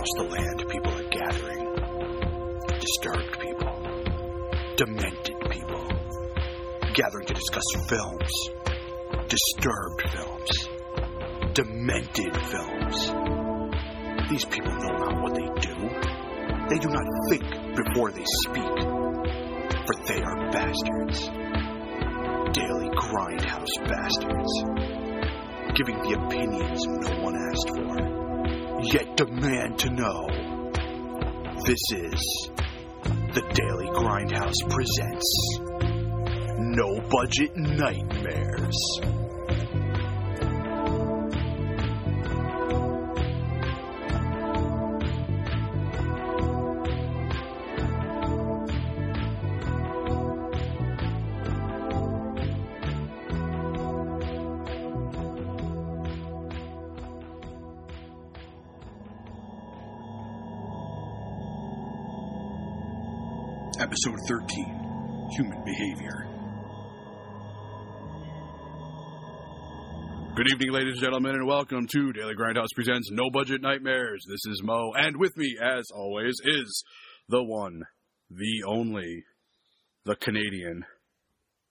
across the land, people are gathering. Disturbed people, demented people, gathering to discuss films, disturbed films, demented films. These people know not what they do. They do not think before they speak, for they are bastards. Daily grindhouse bastards, giving the opinions no one asked for, yet demand to know. This is the Daily Grindhouse presents No Budget Nightmares. Episode 13 Human Behavior. Good evening, ladies and gentlemen, and welcome to Daily Grindhouse Presents No Budget Nightmares. This is Mo, and with me, as always, is the one, the only, the Canadian,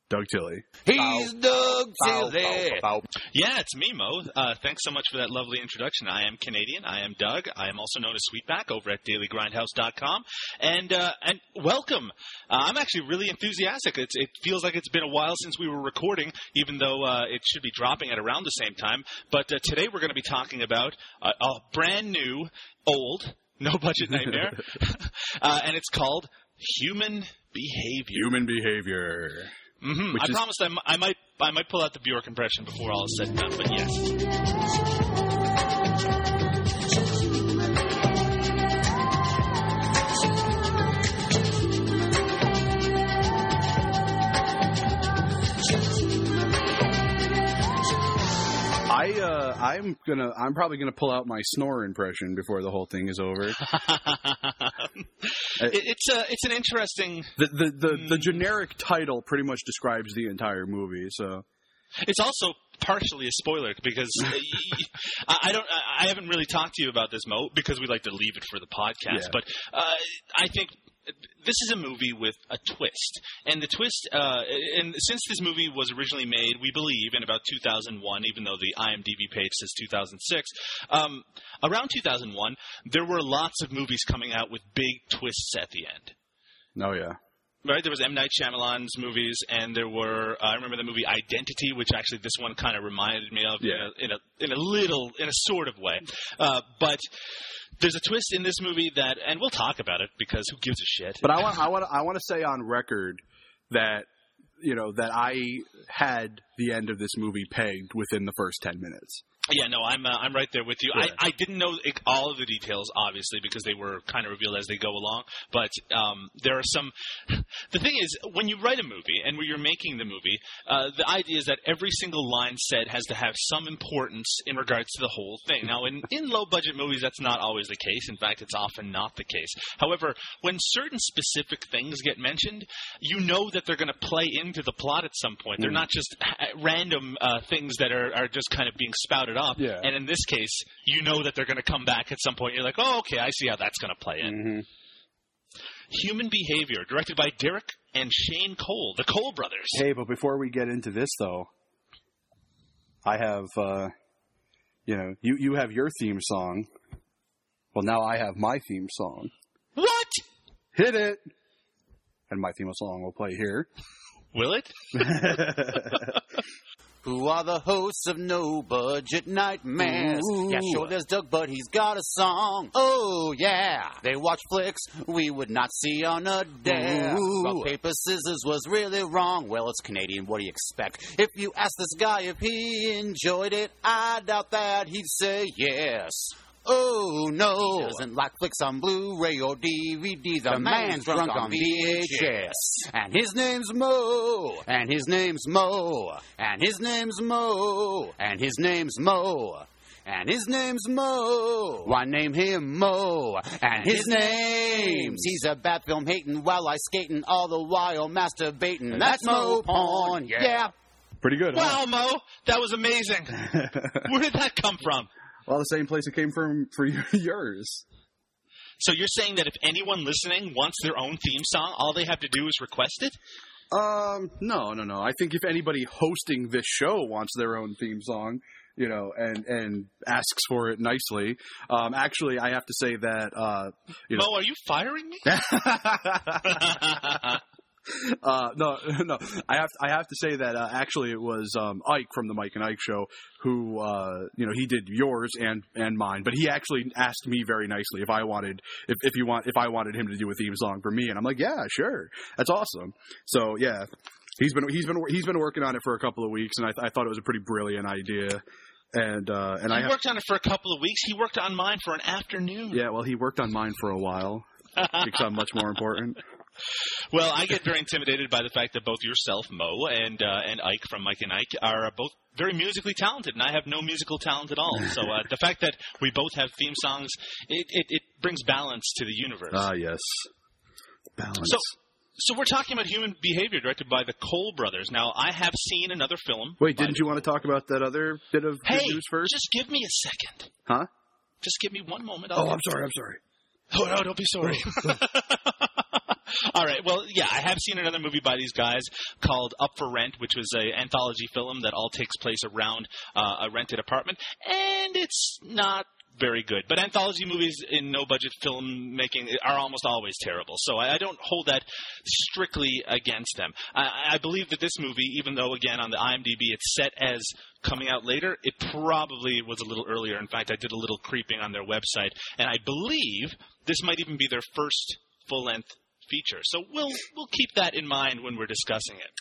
Doug Tilley. He's Doug Bow, Tilly. bow, bow. Yeah, it's me, Mo. Uh, thanks so much for that lovely introduction. I am Canadian. I am Doug. I am also known as Sweetback over at DailyGrindhouse.com. And uh, and welcome. Uh, I'm actually really enthusiastic. It's, it feels like it's been a while since we were recording, even though uh, it should be dropping at around the same time. But uh, today we're going to be talking about a, a brand new, old, no budget nightmare, uh, and it's called Human Behavior. Human Behavior. Hmm I is- promise I, m- I might I might pull out the Bjork impression before all is said and done. But yes. I'm gonna I'm probably gonna pull out my snore impression before the whole thing is over. it, it's a it's an interesting. The the the, the Mm. generic title pretty much describes the entire movie. So It's also partially a spoiler because I don't I I haven't really talked to you about this Mo because we like to leave it for the podcast. Yeah. But uh, I think this is a movie with a twist, and the twist. Uh, and since this movie was originally made, we believe in about 2001, even though the IMDb page says 2006. Um, around 2001, there were lots of movies coming out with big twists at the end. oh yeah. Right, there was M Night Shyamalan's movies, and there were. Uh, I remember the movie Identity, which actually this one kind of reminded me of Yeah. in, a, in a in a little, in a sort of way. Uh, but there's a twist in this movie that, and we'll talk about it because who gives a shit? But I want I want I want to say on record that you know that I had the end of this movie pegged within the first ten minutes. Yeah, no, I'm uh, I'm right there with you. Yeah. I, I didn't know all of the details, obviously, because they were kind of revealed as they go along. But um, there are some. The thing is, when you write a movie and when you're making the movie, uh, the idea is that every single line said has to have some importance in regards to the whole thing. Now, in in low budget movies, that's not always the case. In fact, it's often not the case. However, when certain specific things get mentioned, you know that they're going to play into the plot at some point. They're Mm. not just random uh, things that are, are just kind of being spouted off. Yeah. And in this case, you know that they're going to come back at some point. You're like, oh, okay, I see how that's going to play in. Mm-hmm. Human Behavior, directed by Derek and Shane Cole, the Cole brothers. Hey, but before we get into this, though, I have, uh, you know, you you have your theme song. Well, now I have my theme song. What? Hit it, and my theme song will play here. Will it? Who are the hosts of No Budget Nightmares? Ooh. Yeah, sure, there's Doug, but he's got a song. Oh, yeah. They watch flicks we would not see on a dare. Ooh. Rock, paper, scissors was really wrong. Well, it's Canadian. What do you expect? If you ask this guy if he enjoyed it, I doubt that he'd say yes. Oh no! Doesn't like flicks on Blu-ray or DVD. The, man's drunk on VHS, and his name's Mo, and his name's Mo, and his name's Mo, and his name's Mo. And his name's Mo. Why name him Mo? And his name's He's a bad film hating while I skating all the while masturbating. That's Mo porn. Yeah. Pretty good. huh? Wow, Mo, that was amazing. Where did that come from? Well, the same place it came from for yours. So you're saying that if anyone listening wants their own theme song, all they have to do is request it? Um, no, no, no. I think if anybody hosting this show wants their own theme song, you know, and and asks for it nicely, um, actually, I have to say that, uh, you know, Mo, are you firing me? uh, no, no. I have I have to say that uh, actually it was um, Ike from the Mike and Ike show who uh, you know he did yours and and mine, but he actually asked me very nicely if I wanted if if you want if I wanted him to do a theme song for me, and I'm like, yeah, sure, that's awesome. So yeah. He's been he's been he's been working on it for a couple of weeks, and I, I thought it was a pretty brilliant idea. And uh, and I he have, worked on it for a couple of weeks. He worked on mine for an afternoon. yeah, well, he worked on mine for a while because I'm much more important. Well, I get very intimidated by the fact that both yourself, Mo, and uh, and Ike from Mike and Ike are uh, both very musically talented, and I have no musical talent at all. So uh, the fact that we both have theme songs, it, it, it brings balance to the universe. Ah, yes, balance. So- so we're talking about human behavior, directed by the Cole brothers. Now, I have seen another film. Wait, didn't you want to talk about that other bit of Hey, news first? just give me a second. Huh? Just give me one moment. I'll Oh, I'm sorry. I'm sorry. Oh no, don't be sorry. All right. Well, yeah, I have seen another movie by these guys called Up for Rent, which was an anthology film that all takes place around uh, a rented apartment, and it's not very good. But anthology movies in no budget filmmaking are almost always terrible. So I, I don't hold that strictly against them. I, I believe that this movie, even though again on the IMDb it's set as coming out later, it probably was a little earlier. In fact, I did a little creeping on their website, and I believe this might even be their first full length feature. So we'll we'll keep that in mind when we're discussing it.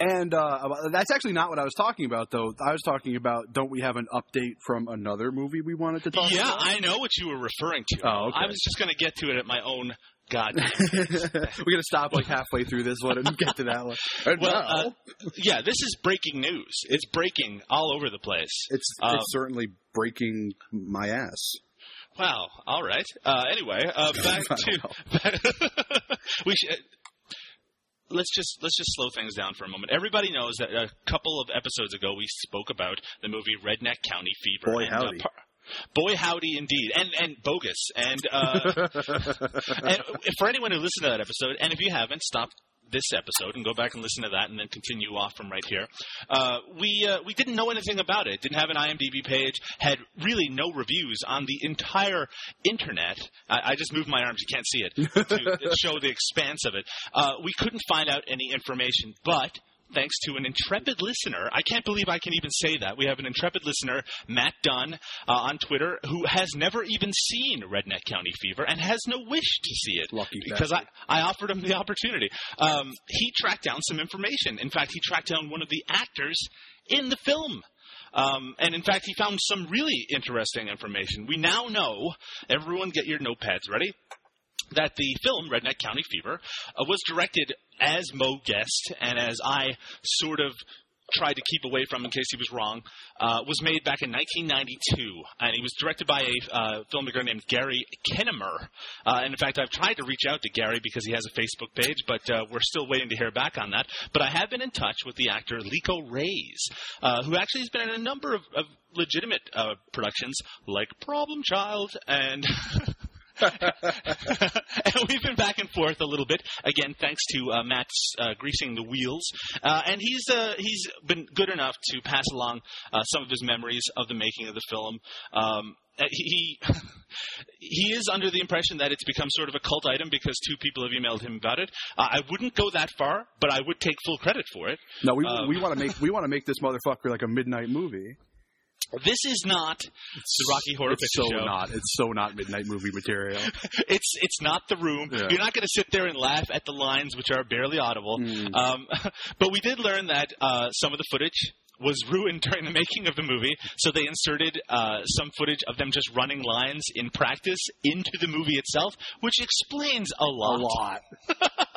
And uh, that's actually not what I was talking about, though. I was talking about don't we have an update from another movie we wanted to talk Yeah, about? I know what you were referring to. Oh, okay. I was just going to get to it at my own God. We're gonna stop like halfway through this one and get to that one. Well, now, uh, yeah, this is breaking news. It's breaking all over the place. it's um, it's certainly breaking my ass. Wow. All right. Uh, anyway, uh, back to we should. Let's just let's just slow things down for a moment. Everybody knows that a couple of episodes ago we spoke about the movie Redneck County Fever. Boy, and, uh, howdy. par- boy howdy indeed, and and bogus. And, uh, and for anyone who listened to that episode, and if you haven't, stop this episode and go back and listen to that, and then continue off from right here. Uh, we uh, we didn't know anything about it. Didn't have an IMDb page. Had really no reviews on the entire internet. I, I just moved my arms. You can't see it to show the expanse of it. Uh, we couldn't find out any information, but. Thanks to an intrepid listener, I can't believe I can even say that. We have an intrepid listener, Matt Dunn, uh, on Twitter, who has never even seen Redneck County Fever and has no wish to see it Lucky because I, I offered him the opportunity. Um, he tracked down some information. In fact, he tracked down one of the actors in the film. Um, and in fact, he found some really interesting information. We now know, everyone get your notepads ready, that the film, Redneck County Fever, uh, was directed as Mo guessed and as I sort of tried to keep away from in case he was wrong, uh, was made back in 1992, and he was directed by a uh, filmmaker named Gary Kinnemer. Uh, and in fact, I've tried to reach out to Gary because he has a Facebook page, but uh, we're still waiting to hear back on that. But I have been in touch with the actor Lico Reyes, uh, who actually has been in a number of, of legitimate uh, productions like Problem Child and. and we've been back and forth a little bit. Again, thanks to uh, Matt's uh, greasing the wheels, uh, and he's uh, he's been good enough to pass along uh, some of his memories of the making of the film. Um, uh, he he is under the impression that it's become sort of a cult item because two people have emailed him about it. Uh, I wouldn't go that far, but I would take full credit for it. No, we Um, we want to make we want to make this motherfucker like a midnight movie. This is not the Rocky Horror It's Picture so Show. not. It's so not midnight movie material. it's it's not the room. Yeah. You're not going to sit there and laugh at the lines which are barely audible. Mm. Um, but we did learn that uh, some of the footage was ruined during the making of the movie, so they inserted uh, some footage of them just running lines in practice into the movie itself, which explains a lot. A lot. lot,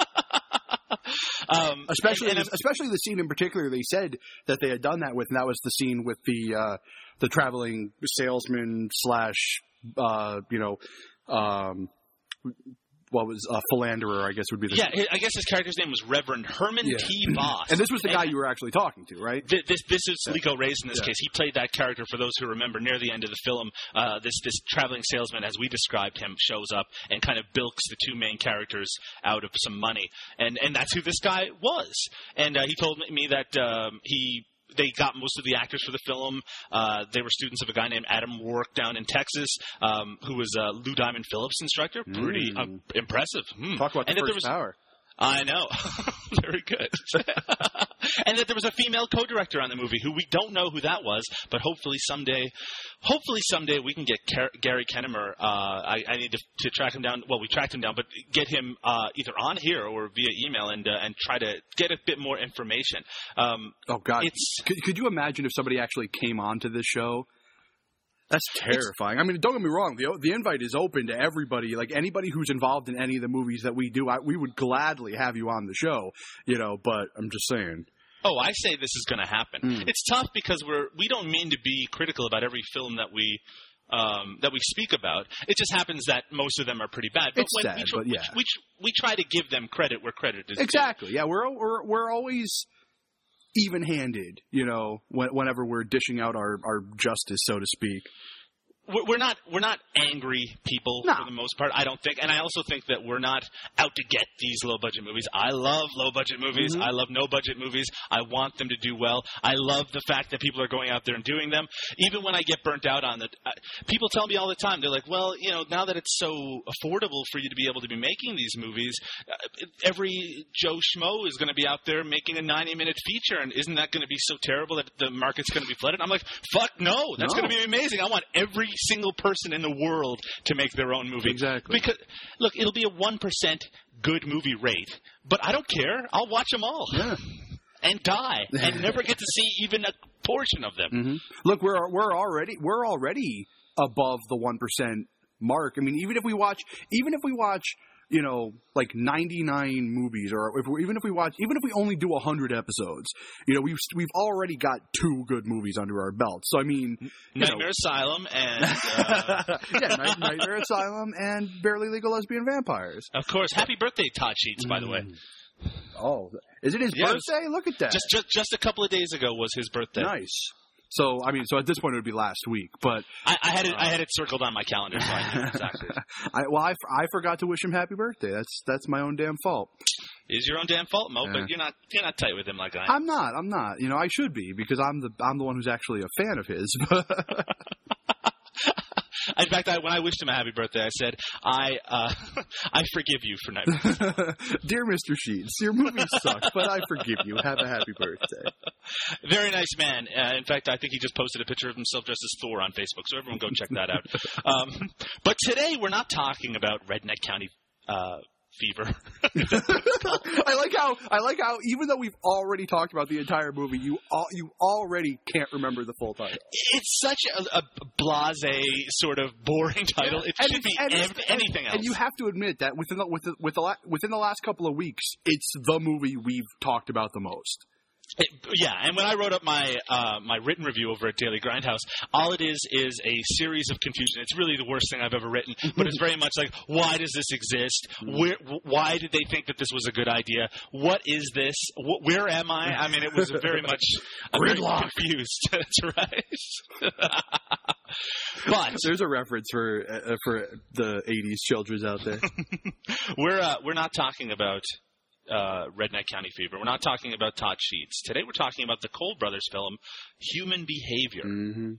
Um, especially and- and especially the scene in particular. They said that they had done that with, and that was the scene with the uh, the traveling salesman slash uh, you know um, what was uh, philanderer, I guess would be the Yeah, I guess his character's name was Reverend Herman Yeah. T. Voss. And this was the guy And- you were actually talking to, right? Th- This this is Lico Reyes in this Yeah. case. He played that character for those who remember near the end of the film. Uh, this this traveling salesman, as we described him, shows up and kind of bilks the two main characters out of some money, and and that's who this guy was. And uh, he told me that um, he. They got most of the actors for the film. Uh, they were students of a guy named Adam Roarke down in Texas, um, who was uh, Lou Diamond Phillips' instructor. Pretty Mm. uh, impressive. Hmm. Talk about and the first was, hour. I know. Very good. and that there was a female co-director on the movie who we don't know who that was, but hopefully someday, hopefully someday we can get Car- Gary Kennemer. Uh, I, I need to, to track him down. Well, we tracked him down, but get him uh, either on here or via email and uh, and try to get a bit more information. Um, Oh God! It's- could, could you imagine if somebody actually came on to this show? That's terrifying. I mean, don't get me wrong. The the invite is open to everybody. Like anybody who's involved in any of the movies that we do, I, we would gladly have you on the show. You know, but I'm just saying. Oh, I say this is going to happen. Mm. It's tough because we're we don't mean to be critical about every film that we um, that we speak about. It just happens that most of them are pretty bad. But It's when sad, we, tr- but yeah. we, tr- we try to give them credit where credit is due. Exactly. Yeah, we're we're we're always even-handed. You know, whenever we're dishing out our our justice, so to speak. We're not we're not angry people No. for the most part. I don't think, and I also think that we're not out to get these low budget movies. I love low budget movies. Mhm. I love no budget movies. I want them to do well. I love the fact that people are going out there and doing them. Even when I get burnt out on it, people tell me all the time. They're like, "Well, you know, now that it's so affordable for you to be able to be making these movies, uh, every Joe Schmo is going to be out there making a 90 minute feature, and isn't that going to be so terrible that the market's going to be flooded?" I'm like, "Fuck no! That's No. going to be amazing. I want every single person in the world to make their own movie. Exactly. Because look, it'll be a one percent good movie rate, but I don't care. I'll watch them all Yeah. and die and never get to see even a portion of them. hmm Look, we're we're already we're already above the one percent mark. I mean, even if we watch, even if we watch, you know, like ninety nine movies, or if we even if we watch, even if we only do hundred episodes, you know, we've we've already got two good movies under our belt. So I mean, you know- Nightmare Asylum and uh, yeah, Night, Nightmare Asylum and Barely Legal Lesbian Vampires. of course, Happy Birthday, Todd Sheets. By the way, Oh, is it his Yeah, it was- birthday? Look at that. just, just just a couple of days ago was his birthday. nice. So I mean, so at this point it would be last week, but I, I had it I had it circled on my calendar, so I knew exactly. I well, I, I forgot to wish him happy birthday. That's that's my own damn fault. Is your own damn fault, Mo, Yeah. but you're not you're not tight with him like I am. I'm not. I'm not. You know, I should be because I'm the I'm the one who's actually a fan of his. In fact, I, when I wished him a happy birthday, I said, "I uh, I forgive you for Nightmare." Dear Mr. Sheets, your movie suck, but I forgive you. Have a happy birthday. Very nice man. Uh, in fact, I think he just posted a picture of himself dressed as Thor on Facebook, so everyone go check that out. Um, but today we're not talking about Redneck County uh, fever. I like how I like how even though we've already talked about the entire movie, you all you already can't remember the full title. it's such a, a blase sort of boring title. It And should be and ev- anything else. And you have to admit that within the, with the, with the, la- within the last couple of weeks, it's the movie we've talked about the most. It- yeah, and when I wrote up my uh, my written review over at Daily Grindhouse, all it is is a series of confusion. It's really the worst thing I've ever written, but it's very much like, why does this exist? Where, why did they think that this was a good idea? What is this? Wh- where am I? I mean, it was very much Gridlock. confused. That's right. but There's a reference for uh, for the '80s children's out there. we're uh, we're not talking about uh, Redneck County Fever. We're not talking about Todd Sheets. Today we're talking about the Cole Brothers film Human Behavior. mm-hmm.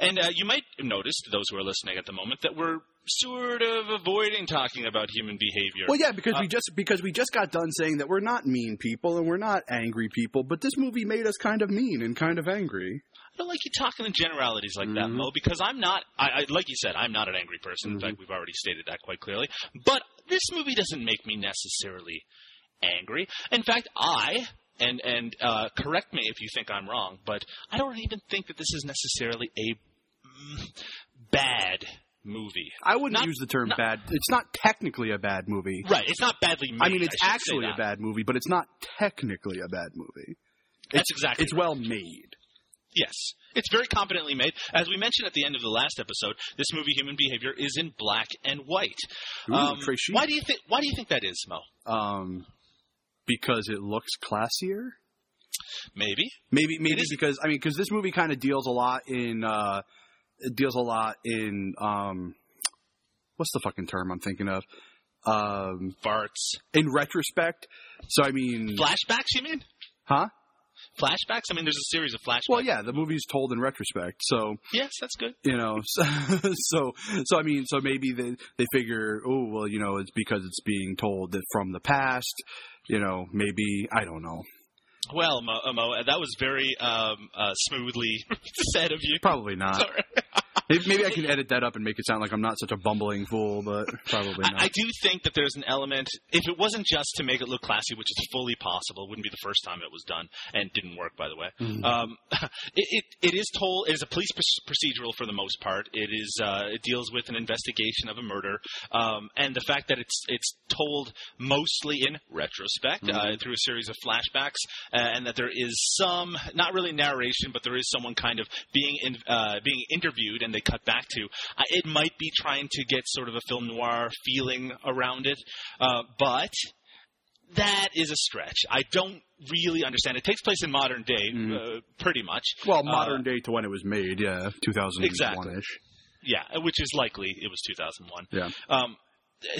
And uh, you might notice, to those who are listening at the moment, that we're sort of avoiding talking about human behavior. Well, yeah, because Uh, we just because we just got done saying that we're not mean people and we're not angry people, but this movie made us kind of mean and kind of angry. I don't like you talking in generalities like that, Mhm. Mo, because I'm not, I, I, like you said, I'm not an angry person. In Mhm. fact, we've already stated that quite clearly. But this movie doesn't make me necessarily angry. In fact, I, and, and uh, correct me if you think I'm wrong, but I don't even think that this is necessarily a mm, bad movie. I wouldn't Not- use the term not- bad. It's not technically a bad movie. Right, it's not badly made. I mean, it's say actually a bad movie, but it's not technically a bad movie. That's exactly It's well made. Yes. It's very competently made. As we mentioned at the end of the last episode, this movie Human Behavior is in black and white. Ooh, Sheet. why do you think why do you think that is, Mo? Um, because it looks classier. Maybe. Maybe maybe because I mean because this movie kind of deals a lot in uh it deals a lot in um what's the fucking term I'm thinking of um Farts. in retrospect. So I mean, Flashbacks, you mean? huh? Flashbacks? I mean, there's a series of flashbacks. Well, yeah, the movie's told in retrospect. So Yes, that's good. you know, so so, so I mean, so maybe they they figure, oh well, you know, it's because it's being told that from the past. You know, maybe I don't know. Well, Mo, uh, Mo that was very um, uh, smoothly said of you. Probably not. Maybe, maybe I can edit that up and make it sound like I'm not such a bumbling fool, but probably not. I, I do think that there's an element. If it wasn't just to make it look classy, which is fully possible, it wouldn't be the first time it was done, and didn't work, by the way. Mhm. Um, it, it it is told. It is a police pr- procedural for the most part. It is. Uh, it deals with an investigation of a murder, um, and the fact that it's it's told mostly in retrospect uh, through a series of flashbacks, uh, and that there is some not really narration, but there is someone kind of being in, uh, being interviewed, and they cut back to. Uh, it might be trying to get sort of a film noir feeling around it, uh, but that is a stretch. I don't really understand. It takes place in modern day, Mhm. uh, pretty much. well, Uh, modern day to when it was made, yeah, 2001 Exactly. ish. Yeah, which is likely it was 2001. Yeah. Um,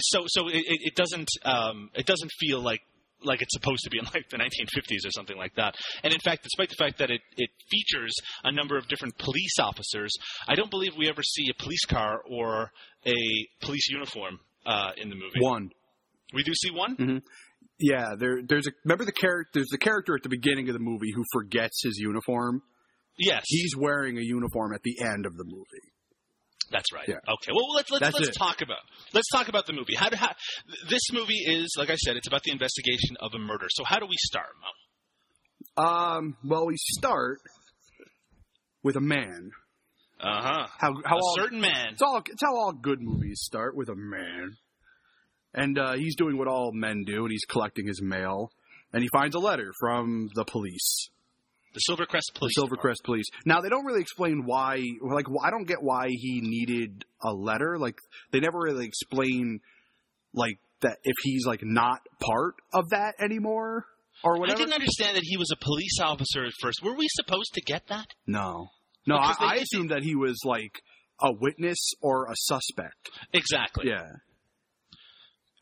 so so it it doesn't um, it doesn't feel like like it's supposed to be in like the 1950s or something like that. And in fact, despite the fact that it, it features a number of different police officers, I don't believe we ever see a police car or a police uniform uh, in the movie. One. We do see one. Yeah, there. There's a remember the character. There's the character at the beginning of the movie who forgets his uniform. Yes, He's wearing a uniform at the end of the movie. That's right. Yeah. Okay. Well, let's let's, let's talk about let's talk about the movie. How, do, how this movie is like I said, it's about the investigation of a murder. So how do we start, Mo? Um. Well, we start with a man. Uh huh. How how A all certain man. it's all it's how all good movies start with a man, and uh, he's doing what all men do, and he's collecting his mail, and he finds a letter from the police, The Silvercrest the Police. Silvercrest police. Now they don't really explain why. Like I don't get why he needed a letter. Like they never really explain like that if he's like not part of that anymore or whatever. I didn't understand that he was a police officer at first. Were we supposed to get that? No, no. I, Because I assumed that he was like a witness or a suspect. Exactly. Yeah.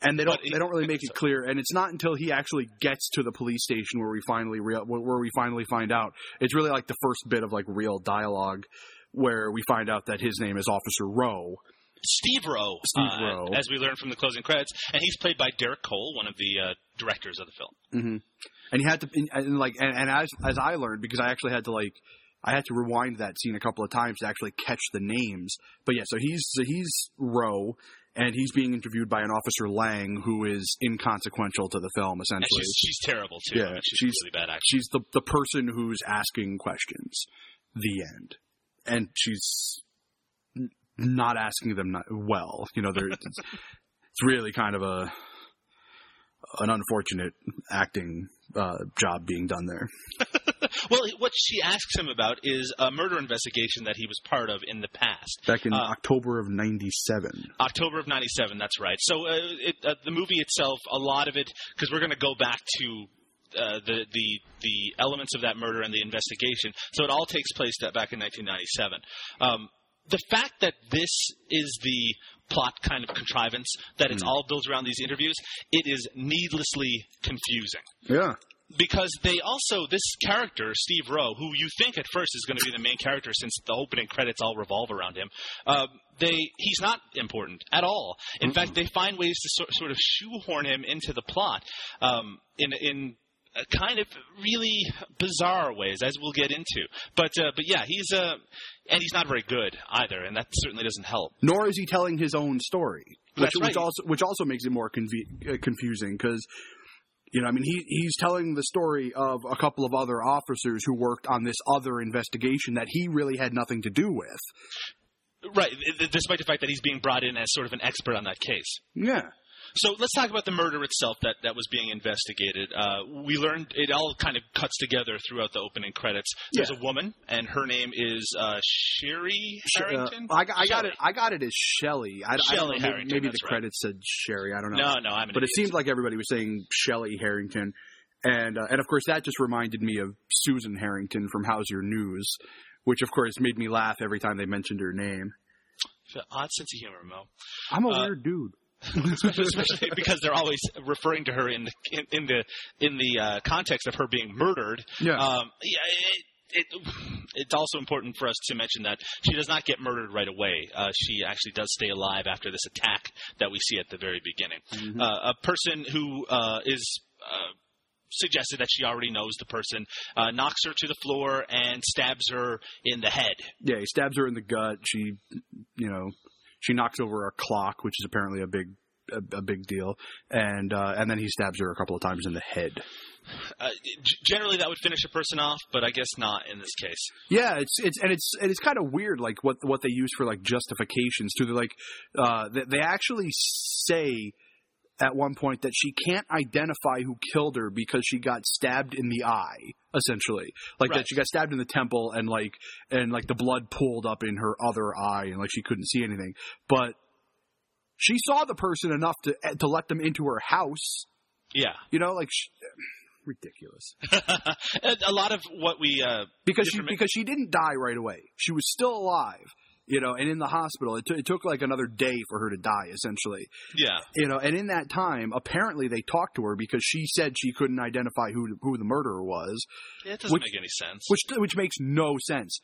And they don't he, they don't really make it clear, and it's not until he actually gets to the police station where we finally real where we finally find out. It's really like the first bit of like real dialogue where we find out that his name is Officer Rowe. Steve Rowe. Steve uh, Rowe. As we learn from the closing credits, and he's played by Derek Cole, one of the uh, directors of the film. Mm-hmm. And he had to and, and like and, and as as I learned because I actually had to like I had to rewind that scene a couple of times to actually catch the names. But yeah, so he's so he's Rowe, and he's being interviewed by an officer Lang, who is inconsequential to the film essentially. she's, she's terrible too. I Yeah, mean, she's, she's- really bad actor. she's the the person who's asking questions. The end, and she's not asking them not, well. You know, there it's, it's really kind of a an unfortunate acting uh, job being done there. Well, what she asks him about is a murder investigation that he was part of in the past. Back in Uh, October of '97. October of '97. That's right. So uh, it, uh, the movie itself, a lot of it, because we're going to go back to uh, the the the elements of that murder and the investigation. So it all takes place that back in 1997. Um, the fact that this is the plot kind of contrivance that it's all built around these interviews, it is needlessly confusing Yeah, because they also this character Steve Rowe, who you think at first is going to be the main character since the opening credits all revolve around him, uh, they he's not important at all. In fact, they find ways to sort, sort of shoehorn him into the plot um, in in a kind of really bizarre ways, as we'll get into. But uh, but yeah, he's uh, and he's not very good either, and that certainly doesn't help. nor is he telling his own story, which, right. which also which also makes it more conve- uh, confusing because. You know, I mean, he he's telling the story of a couple of other officers who worked on this other investigation that he really had nothing to do with. Right, despite the fact that he's being brought in as sort of an expert on that case. Yeah. So let's talk about the murder itself that, that was being investigated. Uh, we learned it all kind of cuts together throughout the opening credits. There's Yeah. a woman, and her name is uh, Sherry Harrington. Uh, I, got- I got it. I got it as Shelley. I, I Shelley maybe, Harrington, maybe the right. credits said Sherry. I don't know. No, no, I'm but it idiot. seemed like everybody was saying Shelley Harrington, and uh, and of course that just reminded me of Susan Harrington from How's Your News, which of course made me laugh every time they mentioned her name. odd sense of humor, Mo. I'm a Uh, weird dude. Especially, because they're always referring to her in the in, in the in the uh, context of her being murdered. Yeah. Um, yeah. It, it, it's also important for us to mention that she does not get murdered right away. Uh, she actually does stay alive after this attack that we see at the very beginning. Mm-hmm. Uh, a person who uh, is uh, suggested that she already knows the person uh, knocks her to the floor and stabs her in the head. Yeah, he stabs her in the gut. She, you know, she knocks over a clock, which is apparently a big a, a big deal, and uh, and then he stabs her a couple of times in the head. Uh, generally, that would finish a person off, but I guess not in this case. Yeah, it's it's and it's and it's kind of weird, like what what they use for like justifications too. They're like, uh, they, they actually say at one point that she can't identify who killed her because she got stabbed in the eye, essentially, like Right. that she got stabbed in the temple and like and like the blood pooled up in her other eye and like she couldn't see anything, but she saw the person enough to to let them into her house. Yeah. You know, like sh ridiculous. A lot of what we uh, because she because she didn't die right away. She was still alive, you know, and in the hospital. It, took it took like another day for her to die, essentially, yeah you know. And in that time, apparently they talked to her because she said she couldn't identify who who the murderer was, it doesn't Which- make any sense. which which makes no sense.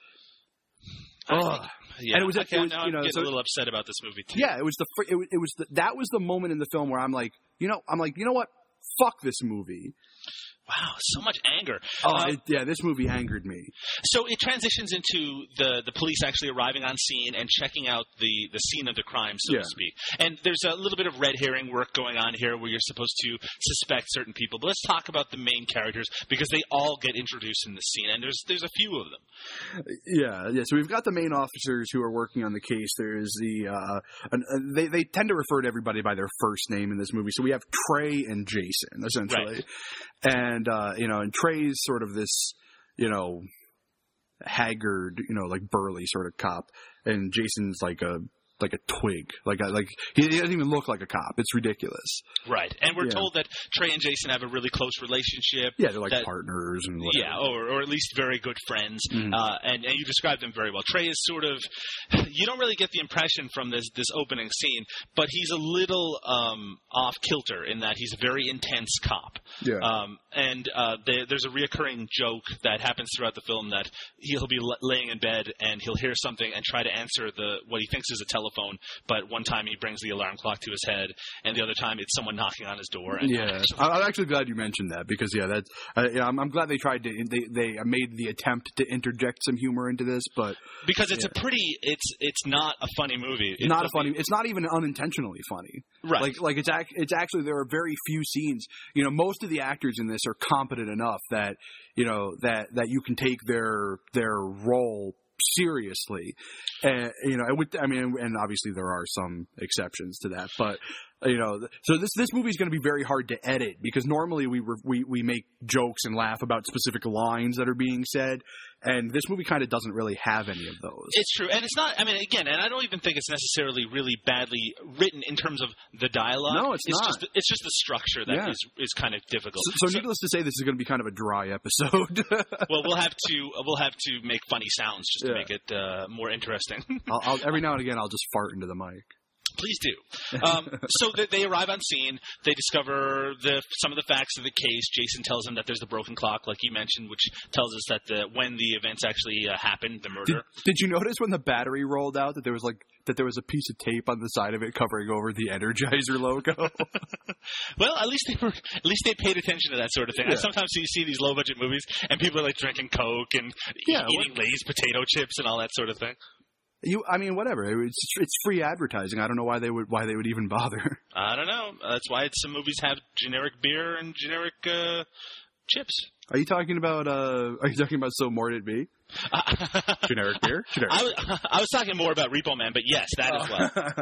Think- yeah, And it was- it was, you know, I'm so- a little upset about this movie too. Yeah, it was the it was, it was the, that was the moment in the film where I'm like, you know, I'm like, you know what? Fuck this movie. Wow, so much anger. Oh, Uh, it, yeah, this movie angered me. So it transitions into the, the police actually arriving on scene and checking out the, the scene of the crime, so Yeah. to speak. And there's a little bit of red herring work going on here where you're supposed to suspect certain people. But let's talk about the main characters because they all get introduced in the scene, and there's there's a few of them. Yeah, yeah. So we've got the main officers who are working on the case. There's the uh, an, uh, they they tend to refer to everybody by their first name in this movie. So we have Trey and Jason essentially, and uh, you know, and Trey's sort of this you know haggard, you know, like burly sort of cop, and Jason's like a like a twig, like a, like he, he doesn't even look like a cop. It's ridiculous. Right. And we're Yeah. told that Trey and Jason have a really close relationship. Yeah, they're like That- partners and whatever. Yeah, or, or at least very good friends. Mhm. Uh, and, and you described them very well. Trey is sort of, you don't really get the impression from this, this opening scene, but he's a little um, off kilter in that he's a very intense cop. yeah. Um, and uh, there there's a reoccurring joke that happens throughout the film that he'll be laying in bed and he'll hear something and try to answer the what he thinks is a telephone, but one time he brings the alarm clock to his head, and the other time it's someone knocking on his door. And Yeah, I- I'm actually glad you mentioned that because yeah, that's uh, yeah, I'm, I'm glad they tried to they they made the attempt to interject some humor into this, but because it's a pretty it's it's not a funny movie. It's not a funny. It's not even unintentionally funny. right. Like like it's act, it's actually there are very few scenes. You know, most of the actors in this are competent enough that you know that that you can take their their role seriously. And you know, with I mean, and obviously there are some exceptions to that, but you know, so this this movie is going to be very hard to edit because normally we re- we we make jokes and laugh about specific lines that are being said, and this movie kind of doesn't really have any of those. It's true, and it's not. I mean, again, and I don't even think it's necessarily really badly written in terms of the dialogue. No, it's not. Just, it's just the structure that is Yeah. is kind of difficult. so, so needless to say, this is going to be kind of a dry episode. well, we'll have to we'll have to make funny sounds just to make it uh, more interesting. I'll, I'll, every now and again, I'll just fart into the mic. Please do. Um, so they, they arrive on scene. They discover the some of the facts of the case. Jason tells them that there's the broken clock, like you mentioned, which tells us that the when the events actually uh, happened, the murder. did you notice when the battery rolled out that there was like that there was a piece of tape on the side of it covering over the Energizer logo? Well, at least they were, at least they paid attention to that sort of thing. Yeah. Sometimes you see these low budget movies and people are like drinking Coke and Yeah, eating Lay's potato chips and all that sort of thing. You, I mean, whatever. It's it's free advertising. I don't know why they would why they would even bother. I don't know. That's why some movies have generic beer and generic uh, chips. Are you talking about? uh Are you talking about so more it be? Generic beer. Generic. I was, I was talking more about Repo Man, but yes, that as well.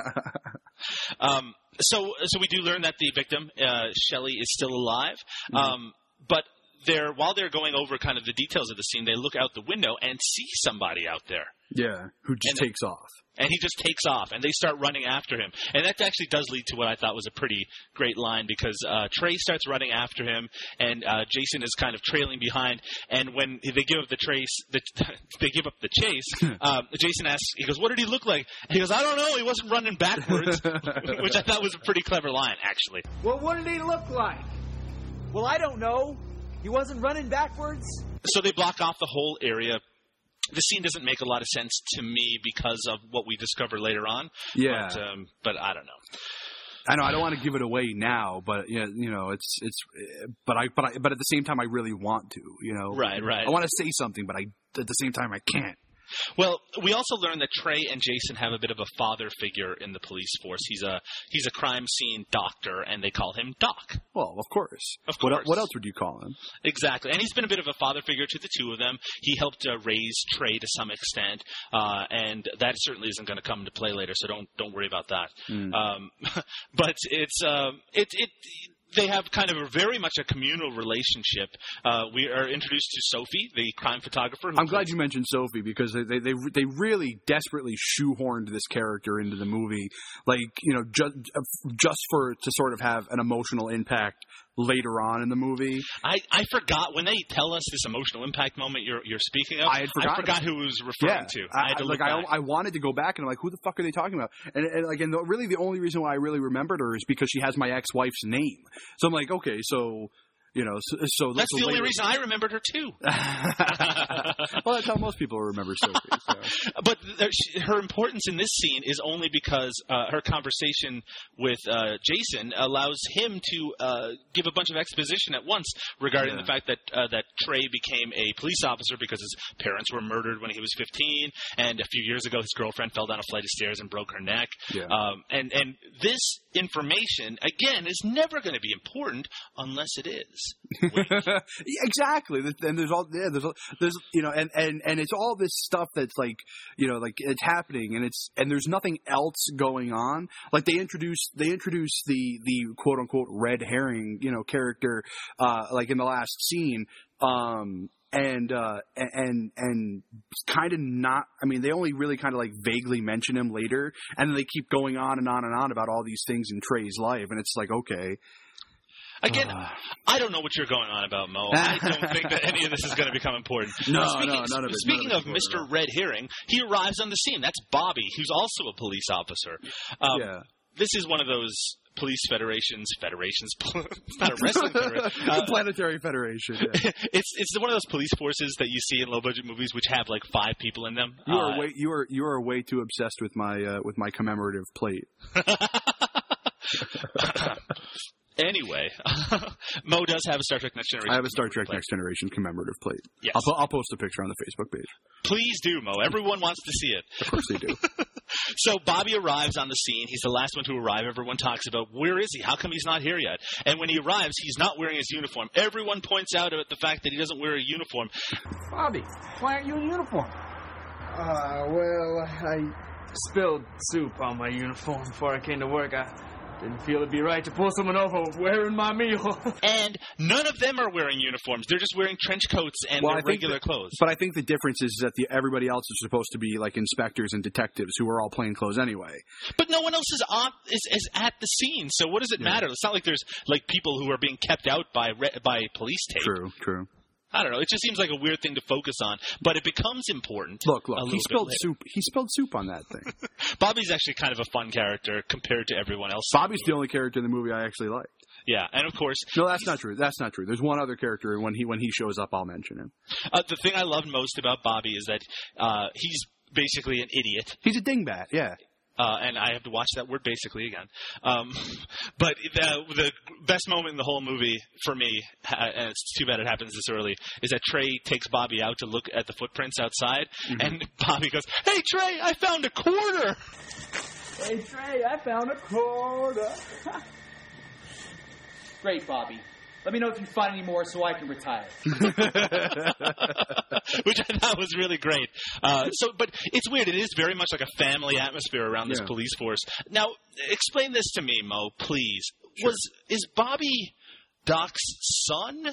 Um, so, so we do learn that the victim, uh, Shelley, is still alive. Um, but they're while they're going over kind of the details of the scene, they look out the window and see somebody out there. yeah, who just And- takes off. And he just takes off, and they start running after him. And that actually does lead to what I thought was a pretty great line because uh, Trey starts running after him, and uh, Jason is kind of trailing behind. And when they give up the trace, the, they give up the chase. um, Jason asks, he goes, "What did he look like?" And he goes, "I don't know. He wasn't running backwards," which I thought was a pretty clever line, actually. Well, what did he look like? Well, I don't know. He wasn't running backwards. So they block off the whole area. The scene doesn't make a lot of sense to me because of what we discover later on. Yeah, But, um, but I don't know. I know. I don't want to give it away now, but yeah, you know, it's it's. But I but I but at the same time, I really want to. You know, Right, right. I want to say something, but I at the same time I can't. Well, we also learned that Trey and Jason have a bit of a father figure in the police force. He's a he's a crime scene doctor, and they call him Doc. Well, of course. Of What, course. what else would you call him? Exactly, and he's been a bit of a father figure to the two of them. He helped uh, raise Trey to some extent, uh, and that certainly isn't going to come into play later. So don't don't worry about that. Hmm. Um, but it's um, it it. They have kind of a very much a communal relationship. Uh, we are introduced to Sophie, the crime photographer. I'm glad you mentioned Sophie because they, they they they really desperately shoehorned this character into the movie, like you know just just for to sort of have an emotional impact later on in the movie. I, I forgot when they tell us this emotional impact moment you're you're speaking of. I had forgotten forgot who it was referring to. I, had to like I. I wanted to go back and I'm like, who the fuck are they talking about? And, and like, and the, really the only reason why I really remembered her is because she has my ex-wife's name. So I'm like, okay, so you know, so, so That's the only later- reason I remembered her too. well, that's how most people remember Sophie. So. But her importance in this scene is only because uh, her conversation with uh, Jason allows him to uh, give a bunch of exposition at once regarding Yeah. the fact that uh, that Trey became a police officer because his parents were murdered when he was 15, and a few years ago his girlfriend fell down a flight of stairs and broke her neck. Yeah. Um, and and this information again is never going to be important unless it is. Exactly. And there's all yeah, there's there's you know, and and and it's all this stuff that's like you know, like it's happening, and it's and there's nothing else going on. Like they introduce they introduce the the quote unquote red herring you know character uh like in the last scene. Um, and uh and and kind of not i mean they only really kind of like vaguely mention him later and then they keep going on and on and on about all these things in trey's life and it's like okay Again, Ah. I don't know what you're going on about, Mo. I don't think that any of this is going to become important. No, speaking, no, none of it- Speaking of of Mr. Red Herring, he arrives on the scene. That's Bobby, who's also a police officer. Um, yeah This is one of those police federations. Federations. it's not a wrestling federation. Uh, planetary federation yeah. it's it's one of those police forces that you see in low budget movies, which have like five people in them. You are Uh, way you are you are way too obsessed with my uh, with my commemorative plate. Anyway, Mo does have a Star Trek Next Generation. I have a Star Trek plate. Next Generation commemorative plate. Yes. I'll, I'll post a picture on the Facebook page. Please do, Mo. Everyone wants to see it. Of course they do. So Bobby arrives on the scene. He's the last one to arrive. Everyone talks about where is he? How come he's not here yet? And when he arrives, he's not wearing his uniform. Everyone points out at the fact that he doesn't wear a uniform. Bobby, why aren't you in uniform? Uh, well, I spilled soup on my uniform before I came to work. I didn't feel it'd be right to pull someone over wearing my meal. And none of them are wearing uniforms. They're just wearing trench coats and Well, their regular that- clothes. But I think the difference is that the everybody else is supposed to be like inspectors and detectives who are all plain clothes anyway. But no one else is on is, is at the scene. So what does it matter? It's not like there's like people who are being kept out by re- by police tape. True, true. I don't know. It just seems like a weird thing to focus on, but it becomes important. Look, look, he spilled soup. He spilled soup on that thing. Bobby's actually kind of a fun character compared to everyone else. Bobby's the only character in the movie I actually like. Yeah, and of course, No, that's not true. That's not true. There's one other character, and when he when he shows up, I'll mention him. uh, the thing I love most about Bobby is that uh, he's basically an idiot. He's a dingbat. Yeah. Uh, and I have to watch that word basically again. Um, but the the best moment in the whole movie for me, and it's too bad it happens this early, is that Trey takes Bobby out to look at the footprints outside, and Bobby goes, "Hey Trey, I found a quarter." hey, Trey, I found a quarter. Great, Bobby. Let me know if you find any more so I can retire. which I thought was really great. Uh, so, but it's weird. It is very much like a family atmosphere around this Yeah. police force. Now, explain this to me, Mo, please. Was is Bobby Doc's son,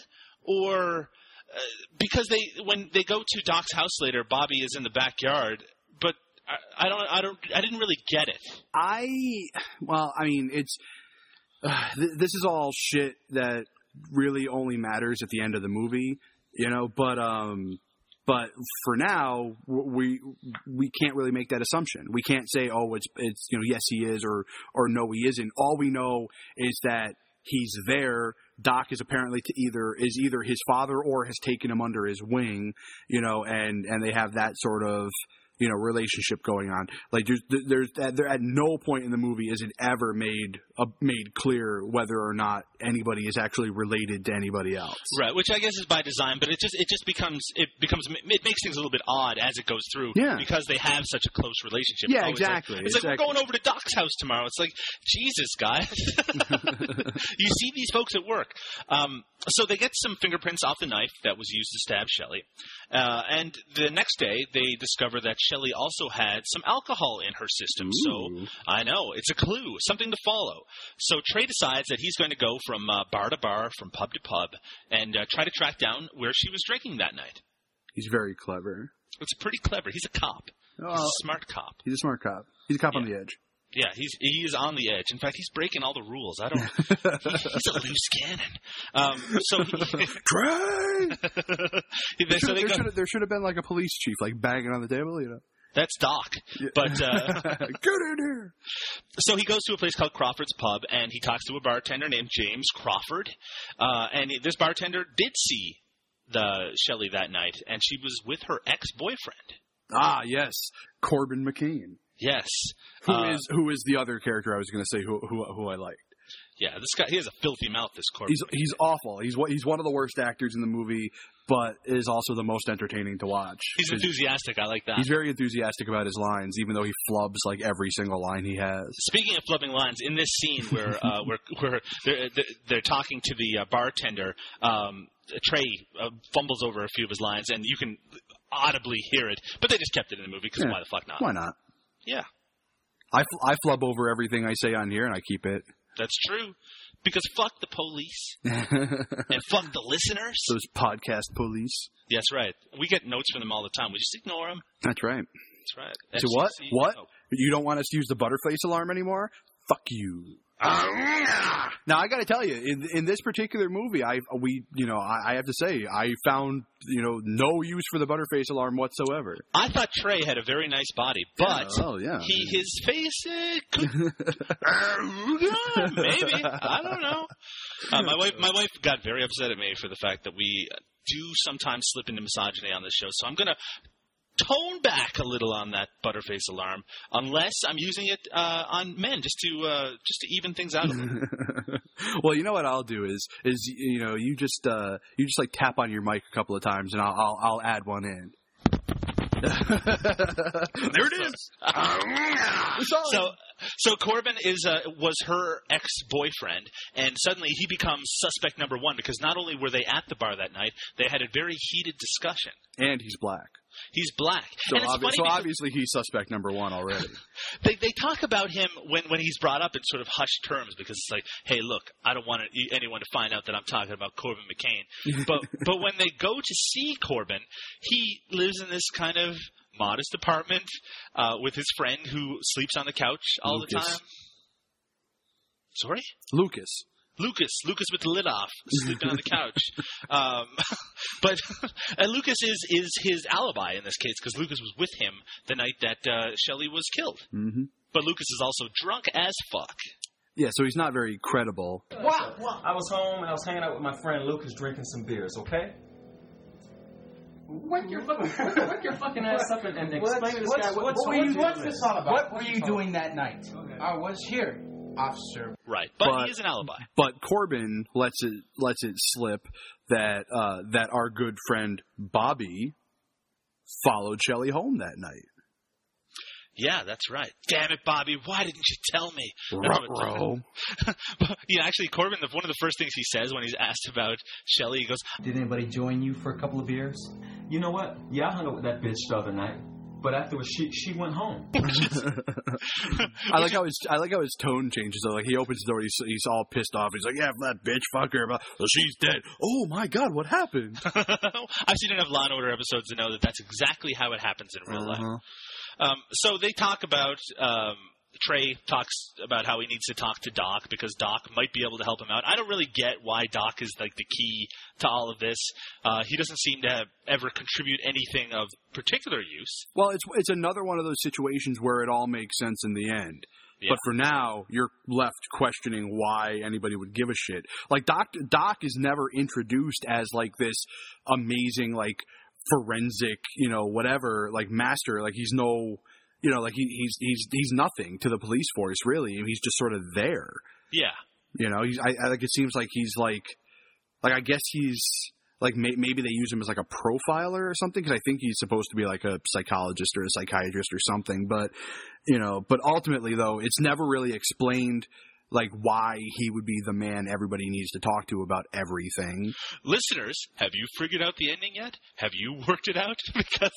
or uh, because they when they go to Doc's house later, Bobby is in the backyard, but I, I don't, I don't, I didn't really get it. I well, I mean, it's uh, th- this is all shit that really only matters at the end of the movie, you know. But um, but for now, we we can't really make that assumption. We can't say, oh, it's it's you know, yes, he is, or or no, he isn't. All we know is that he's there. Doc is apparently to either is either his father or has taken him under his wing, you know, and and they have that sort of you know relationship going on. Like there's there's at, there at no point in the movie is it ever made uh, made clear whether or not anybody is actually related to anybody else. Right, which I guess is by design, but it just it just becomes it becomes it makes things a little bit odd as it goes through. Yeah. because they have such a close relationship. Yeah, It's always like- exactly, it's like exactly. we're going over to Doc's house tomorrow. It's like Jesus, guys, you see these folks at work. Um, so they get some fingerprints off the knife that was used to stab Shelley, uh, and the next day they discover that Shelley also had some alcohol in her system. So I know it's a clue, something to follow. So Trey decides that he's going to go from uh, bar to bar, from pub to pub, and uh, try to track down where she was drinking that night. He's very clever. It's pretty clever. He's a cop. He's Oh, a smart cop. he's a smart cop. He's a cop on the edge. Yeah, he's he is on the edge. In fact, he's breaking all the rules. I don't. he's a loose cannon. Um, so he, they, so there, should have, there should have been like a police chief like banging on the table, you know. that's Doc. Yeah. But uh, Get in here. So he goes to a place called Crawford's Pub, and he talks to a bartender named James Crawford. Uh, and this bartender did see the Shelley that night, and she was with her ex-boyfriend. Ah, yes, Corbin McCain, Yes, who Uh, is who is the other character I was going to say who who who I liked. yeah. This guy he has a filthy mouth. This Corbin. He's he's awful. He's he's one of the worst actors in the movie, but is also the most entertaining to watch. He's enthusiastic. I like that. He's very enthusiastic about his lines, even though he flubs like every single line he has. Speaking of flubbing lines, in this scene where uh, where where they're, they're talking to the uh, bartender, um, Trey uh, fumbles over a few of his lines, and you can audibly hear it. But they just kept it in the movie because Yeah. why the fuck not? Why not? Yeah, I, fl- I flub over everything I say on here, and I keep it. that's true. Because fuck the police and fuck the listeners. Those podcast police. Yes, right. We get notes from them all the time. We just ignore them. That's right. That's right. To what? What? Oh. You don't want us to use the butterface alarm anymore? Fuck you. Now I got to tell you, in, in this particular movie, I we you know I, I have to say I found you know no use for the butterface alarm whatsoever. I thought Trey had a very nice body, but Yeah, oh yeah, he his face eh, could maybe I don't know. Uh, my wife, my wife got very upset at me for the fact that we do sometimes slip into misogyny on this show. So I'm gonna tone back a little on that butterface alarm, unless I'm using it uh, on men just to uh, just to even things out a little. well, you know what I'll do is is you know you just uh you just like tap on your mic a couple of times and I'll I'll, I'll add one in. there it is. So, so Corbin is uh, was her ex boyfriend, and suddenly he becomes suspect number one because not only were they at the bar that night, they had a very heated discussion. and he's black. He's black, So, obvi- so obviously he's suspect number one already. they they talk about him when when he's brought up in sort of hushed terms because it's like, hey, look, I don't want anyone to find out that I'm talking about Corbin McCain. but but when they go to see Corbin, he lives in this kind of modest apartment uh, with his friend who sleeps on the couch all the time. Sorry. Lucas. Lucas, Lucas with the lid off, sleeping on the couch. Um, but and Lucas is is his alibi in this case because Lucas was with him the night that uh, Shelley was killed. hmm But Lucas is also drunk as fuck. Yeah, so he's not very credible. Wow. I was home and I was hanging out with my friend Lucas drinking some beers, okay? Wake your fucking, wake your fucking ass up and, and explain to this guy what, What, were told you, you what's this. this all about? What What were you told? doing that night? I was here, officer. Right, but, But- he is an alibi. But Corbin lets it lets it slip that uh, that our good friend Bobby followed Shelley home that night. Yeah, that's right. Damn it, Bobby! Why didn't you tell me? That's Ruh-roh. yeah, actually, Corbin. One of the first things he says when he's asked about Shelley, he goes, Did anybody join you for a couple of beers? You know what? Yeah, I hung out with that bitch the other night. But afterwards, she she went home. I like how his I like how his tone changes. though. Like he opens the door, he's he's all pissed off. He's like, "Yeah, that bitch, fuck her." But well, she's dead. Oh my god, what happened? I've seen enough Law and Order episodes to know that that's exactly how it happens in real life. Um, so they talk about um, Trey talks about how he needs to talk to Doc because Doc might be able to help him out. I don't really get why Doc is like the key to all of this. Uh, he doesn't seem to have ever contribute anything of particular use. Well, it's it's another one of those situations where it all makes sense in the end. Yeah. But for now, you're left questioning why anybody would give a shit. Like Doc Doc is never introduced as like this amazing like forensic, you know, whatever, like master. Like he's no, you know, like he, he's he's he's nothing to the police force really. He's just sort of there. Yeah. You know, he's I, I like it seems like he's like like I guess he's like may, maybe they use him as like a profiler or something because I think he's supposed to be like a psychologist or a psychiatrist or something. But you know, but ultimately though, it's never really explained like why he would be the man everybody needs to talk to about everything. Listeners, have you figured out the ending yet? Have you worked it out? because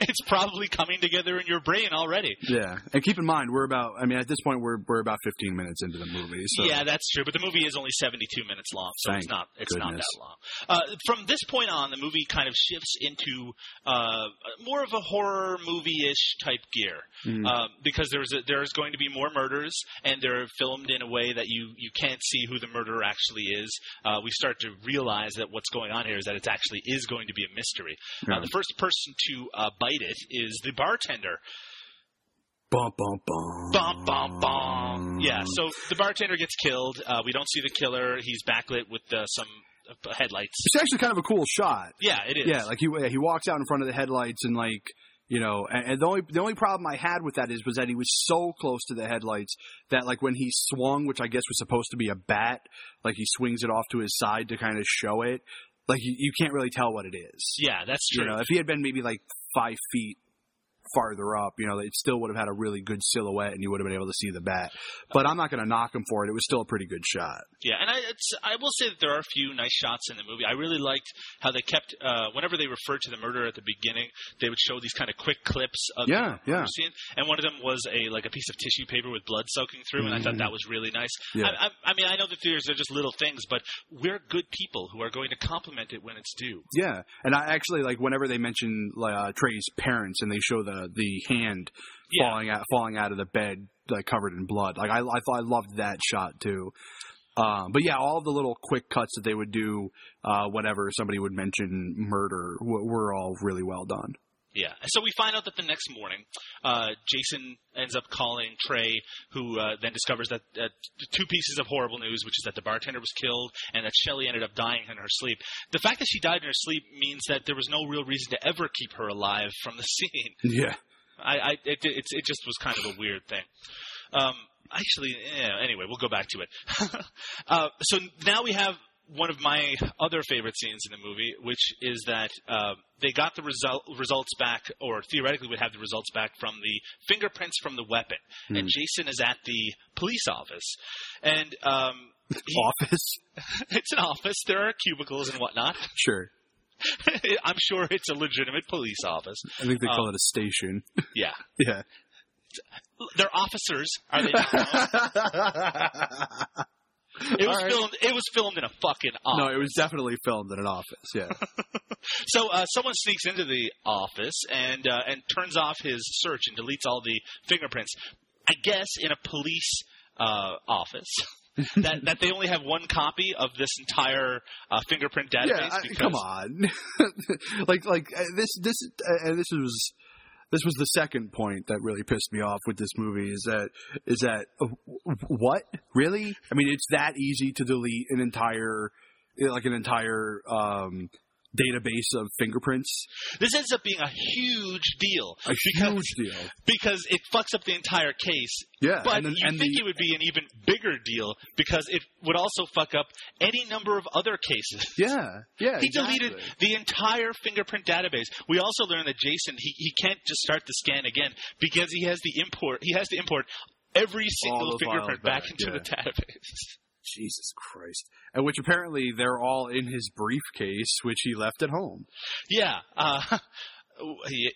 it's probably coming together in your brain already. Yeah, and keep in mind we're about I mean at this point we're we're about 15 minutes into the movie. So Yeah, that's true. But the movie is only 72 minutes long, so it's not it's not that long. Uh, from this point on, the movie kind of shifts into uh, more of a horror movie-ish type gear Mm. um, because there's a, there's going to be more murders, and they're filmed in a way that you you can't see who the murderer actually is. Uh, we start to realize that what's going on here is that it actually is going to be a mystery. Uh, the first person to uh, bite it is the bartender. bum bum bum Bum bum bum. Yeah. So the bartender gets killed. Uh, we don't see the killer. He's backlit with uh, some uh, headlights. It's actually kind of a cool shot. Yeah, it is. Yeah, like he he walks out in front of the headlights and like you know, and, and the only the only problem I had with that is was that he was so close to the headlights that like when he swung, which I guess was supposed to be a bat, like he swings it off to his side to kind of show it. Like you, you can't really tell what it is. Yeah, that's true. You know, if he had been maybe like five feet farther up, you know, it still would have had a really good silhouette and you would have been able to see the bat. But I'm not going to knock him for it. It was still a pretty good shot. Yeah, and I, it's, I will say that there are a few nice shots in the movie. I really liked how they kept, uh, whenever they referred to the murder at the beginning, they would show these kind of quick clips of Yeah, the yeah. scene. And one of them was a like a piece of tissue paper with blood soaking through, and I thought that was really nice. Mm-hmm. Yeah. I, I, I mean, I know that these are just little things, but we're good people who are going to compliment it when it's due. Yeah, and I actually like whenever they mention uh, Trey's parents and they show the the hand Yeah. falling out falling out of the bed like covered in blood. Like I I thought I loved that shot too. Um, but yeah, all the little quick cuts that they would do uh, whenever somebody would mention murder w- were all really well done. Yeah. So we find out that the next morning, uh, Jason ends up calling Trey, who uh, then discovers that uh, two pieces of horrible news, which is that the bartender was killed and that Shelley ended up dying in her sleep. The fact that she died in her sleep means that there was no real reason to ever keep her alive from the scene. Yeah, I, I it, it, it just was kind of a weird thing. Um, actually, yeah, anyway, we'll go back to it. uh, so now we have one of my other favorite scenes in the movie, which is that uh, they got the result, results back, or theoretically would have the results back from the fingerprints from the weapon. And Jason is at the police office, and um, he, office. it's an office. There are cubicles and whatnot. Sure, I'm sure it's a legitimate police office. I think they call Um, it a station. Yeah, yeah. they're officers. Are they? Not? It was right. filmed. It was filmed in a fucking office. No, it was definitely filmed in an office. Yeah. So uh, someone sneaks into the office and uh, and turns off his search and deletes all the fingerprints. I guess in a police uh, office. that that they only have one copy of this entire uh, fingerprint database. Yeah, I- because, come on. like like uh, this this uh, this was this was the second point that really pissed me off with this movie is that is that uh, what really? I mean, it's that easy to delete an entire like an entire um database of fingerprints. This ends up being a huge deal. A because, huge deal. Because it fucks up the entire case. Yeah, But and then- you and think the- it would be an even bigger deal because it would also fuck up any number of other cases. Yeah, yeah. He exactly. deleted the entire fingerprint database. We also learned that Jason he, he can't just start the scan again because he has the import he has to import every single fingerprint back, back, into yeah. the database. Jesus Christ. And which apparently they're all in his briefcase, which he left at home. Yeah. Uh,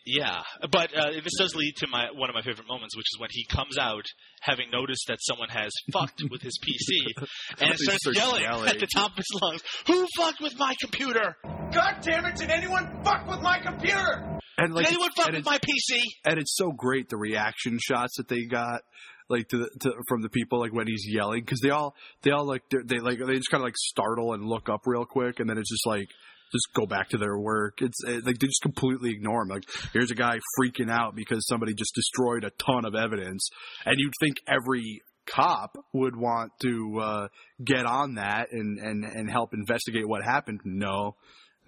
yeah, but uh, this does lead to my one of my favorite moments, which is when he comes out having noticed that someone has fucked with his PC and starts, starts yelling, yelling. at the top of his lungs, "Who fucked with my computer? God damn it, did anyone fuck with my computer? And like Did anyone fuck and with my PC?" and it's so great the reaction shots that they got like to, the, to from the people like when he's yelling because they all they all like they're- like they just kind of like startle and look up real quick and then it's just like just go back to their work. It's it, like they just completely ignore him. Like here's a guy freaking out because somebody just destroyed a ton of evidence and you'd think every cop would want to uh get on that and and and help investigate what happened. No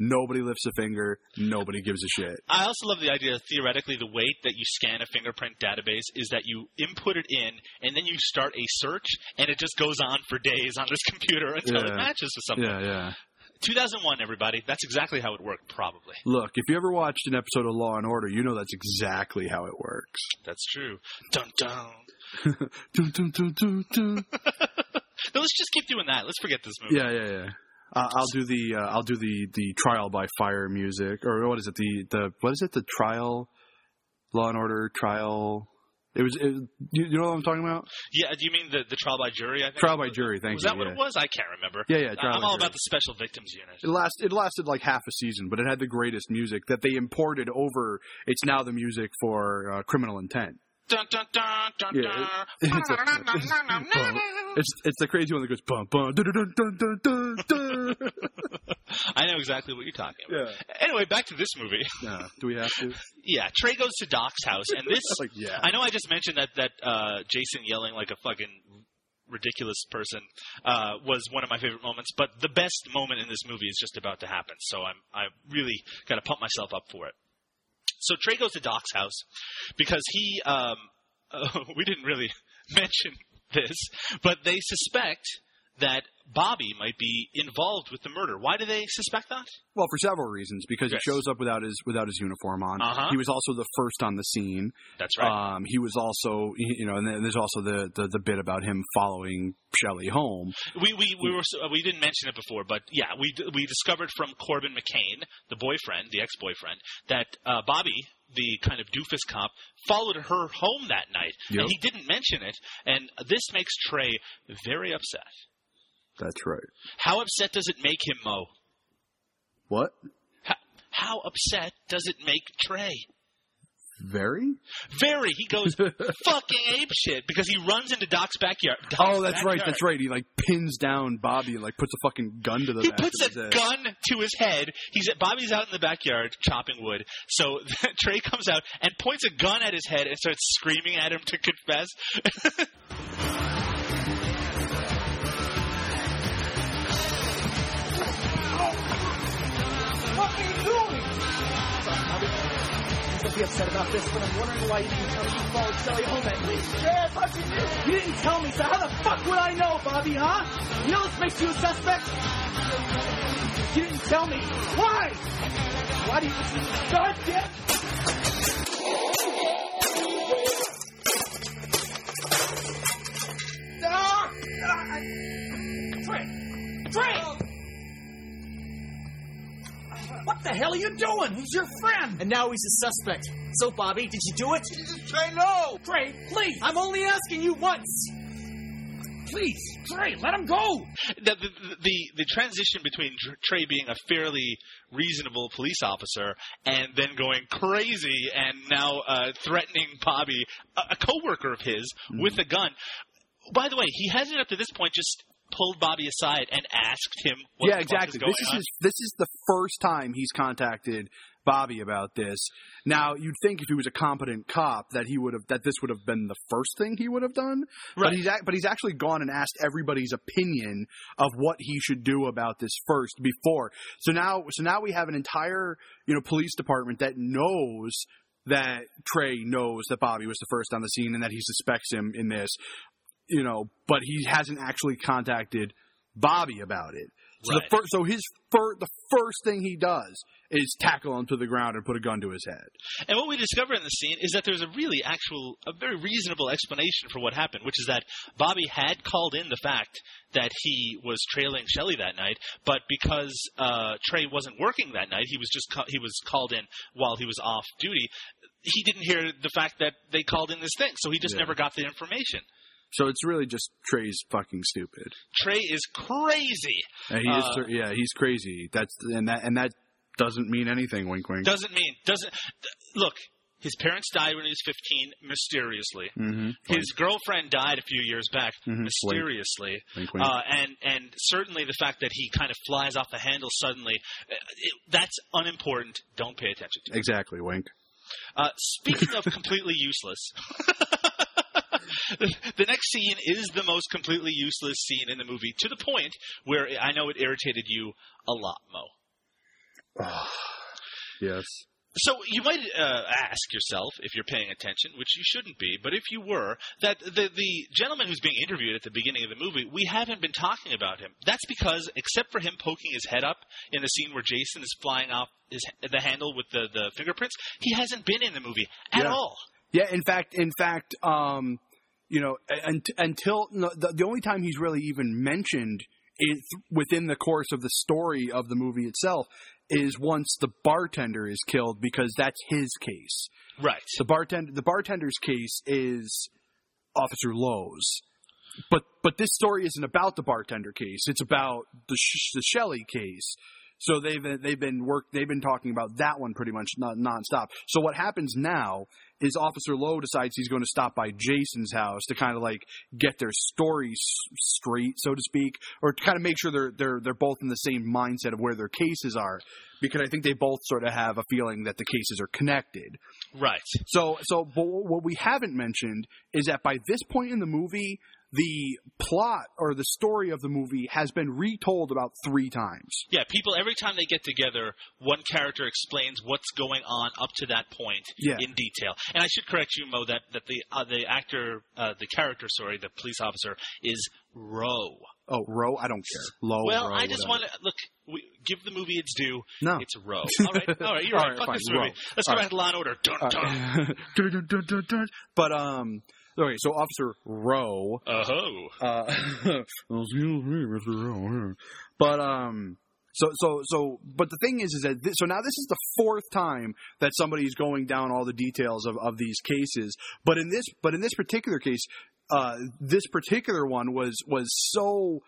nobody lifts a finger nobody gives a shit I also love the idea. that Theoretically, the way that you scan a fingerprint database is that you input it in, and then you start a search, and it just goes on for days on this computer until it matches with something. yeah yeah 2001, everybody. That's exactly how it worked. Probably. Look, if you ever watched an episode of Law and Order, you know that's exactly how it works. That's true. Dun dun. Dun, dun, dun, dun, dun. No, let's just keep doing that. Let's forget this movie. yeah, yeah, yeah. Uh, I'll do the uh, I'll do the the trial by fire music or what is it the the what is it the trial Law and Order trial. It was it, you, you know what I'm talking about? Yeah, do you mean the, the trial by jury? I think Trial by jury. Thank was you. that what yeah. it was? I can't remember. Yeah, yeah, trial I'm all jury. about the special victims unit. It last it lasted like half a season, but it had the greatest music that they imported over. It's now the music for uh, Criminal Intent. Dun dun dun dun Yeah, it- it's, a, it's, it's it's the crazy one that goes bum bum dun dun dun dun dun dun. I know exactly what you're talking about. Yeah. Anyway, back to this movie. Yeah. Do we have to? Yeah, Trey goes to Doc's house, and this. like yeah. I know I just mentioned that that uh, Jason yelling like a fucking ridiculous person uh, was one of my favorite moments, but the best moment in this movie is just about to happen. So I'm I really got to pump myself up for it. So Trey goes to Doc's house because he um, we didn't really mention this, but they suspect that Bobby might be involved with the murder. Why do they suspect that? Well, for several reasons, because Yes. he shows up without his without his uniform on. Uh-huh. He was also the first on the scene. That's right. Um, he was also, you know, and there's also the, the the bit about him following Shelley home. We we we were we didn't mention it before, but yeah, we we discovered from Corbin McCain, the boyfriend, the ex-boyfriend, that uh, Bobby, the kind of doofus cop, followed her home that night, Yep. and he didn't mention it, and this makes Trey very upset. That's right. How upset does it make him, Mo? What? How, how upset does it make Trey? Very? Very. He goes fucking ape shit because he runs into Doc's backyard. Doc's Oh, that's right. That's right. He like pins down Bobby and like puts a fucking gun to the He back puts of his a gun to his head. He's Bobby's out in the backyard chopping wood. So Trey comes out and points a gun at his head and starts screaming at him to confess. Don't be upset about this, but I'm wondering why you didn't tell me you followed Shelly home at least. Yeah, I thought you. You didn't tell me, so how the fuck would I know, Bobby, huh? You know this makes you a suspect? You didn't tell me. Why? Why do you this goddamn... Ah! Ah! Trey! Trey! What the hell are you doing? He's your friend. And now he's a suspect. So, Bobby, did you do it? Trey, no! Trey, please. I'm only asking you once. Please, Trey, let him go. the, the, the, the transition between Trey being a fairly reasonable police officer and then going crazy and now uh, threatening Bobby, a, a coworker of his, with a gun. By the way, he hasn't up to this point just pulled Bobby aside and asked him what yeah, exactly. is going This is on. his, this is the first time he's contacted Bobby about this. Now, you'd think if he was a competent cop that he would have that this would have been the first thing he would have done. But he's ac- but he's actually gone and asked everybody's opinion of what he should do about this first before. So now so now we have an entire, you know, police department that knows that Trey knows that Bobby was the first on the scene and that he suspects him in this, you know, but he hasn't actually contacted Bobby about it. So Right. the first, so his fir- the first thing he does is tackle him to the ground and put a gun to his head. And what we discover in the scene is that there's a really actual, a very reasonable explanation for what happened, which is that Bobby had called in the fact that he was trailing Shelly that night, but because uh, Trey wasn't working that night, he was just ca- he was called in while he was off duty. He didn't hear the fact that they called in this thing, so he just Yeah. never got the information. So it's really just Trey's fucking stupid. Trey is crazy. Uh, he Uh, is, yeah, he's crazy. That's and that and that doesn't mean anything. Wink, wink. Doesn't mean doesn't look. His parents died when he was 15, mysteriously. mm-hmm. His girlfriend died a few years back, Mhm. mysteriously. Wink, wink. Uh, and and certainly the fact that he kind of flies off the handle suddenly, uh, it, that's unimportant. Don't pay attention to. it. exactly. Wink. Uh, speaking of completely useless. The next scene is the most completely useless scene in the movie, to the point where I know it irritated you a lot, Mo. Yes. So you might uh, ask yourself, if you're paying attention, which you shouldn't be, but if you were, that the the gentleman who's being interviewed at the beginning of the movie, we haven't been talking about him. That's because, except for him poking his head up in the scene where Jason is flying off his, the handle with the the fingerprints, he hasn't been in the movie at Yeah. all. Yeah, in fact, in fact, um, you know, un- until the, the only time he's really even mentioned in, within the course of the story of the movie itself is once the bartender is killed because that's his case. Right. The bartender, the bartender's case is Officer Lowe's, but but this story isn't about the bartender case. It's about the Sh- the Shelley case. So they've been, they've been work they've been talking about that one pretty much non nonstop. So what happens now is Officer Lowe decides he's going to stop by Jason's house to kind of like get their stories straight, so to speak, or to kind of make sure they're they're they're both in the same mindset of where their cases are, because I think they both sort of have a feeling that the cases are connected. Right. So, so but what we haven't mentioned is that by this point in the movie, the plot or the story of the movie has been retold about three times. Yeah, people every time they get together, one character explains what's going on up to that point Yeah. in detail. And I should correct you, Mo, that that the uh, the actor, uh, the character, sorry, the police officer is Roe. Oh, Roe, I don't care. Low. well, Roe, I just want to look. We, give the movie its due. No. it's Roe. All right, all right, you're All right. right, Fuck fine, this movie. Roe. Let's go All back to Law and Order. Dun, dun. Dun, dun, dun, dun, dun. but um, okay. So Officer Rowe. Oh, Uh, excuse me, Mr. Rowe. But um, so so so. But the thing is, is that this, so now this is the fourth time that somebody's going down all the details of of these cases. But in this, but in this particular case, uh, this particular one was was so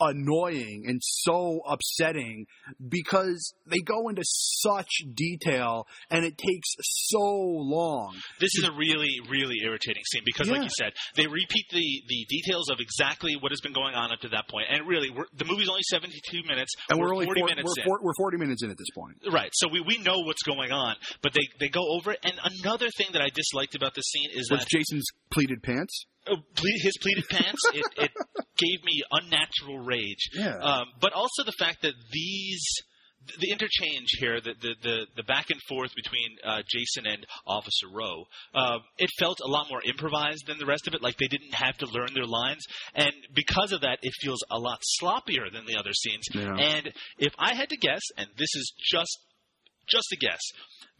annoying and so upsetting because they go into such detail and it takes so long. This is a really, really irritating scene because, like you said, they repeat the, the details of exactly what has been going on up to that point. And really, we're, the movie's only 72 minutes. And we're, only 40 four- minutes we're, in. four- we're 40 minutes in at this point. Right, so we, we know what's going on, but they, they go over it. And another thing that I disliked about this scene is Was that Jason's pleated pants? Ple- his pleated pants, it, it gave me unnatural rage. Yeah. Um, but also the fact that these the interchange here, the the the, the back and forth between uh, Jason and Officer Rowe, uh, it felt a lot more improvised than the rest of it. Like they didn't have to learn their lines, and because of that, it feels a lot sloppier than the other scenes. Yeah. And if I had to guess, and this is just just a guess,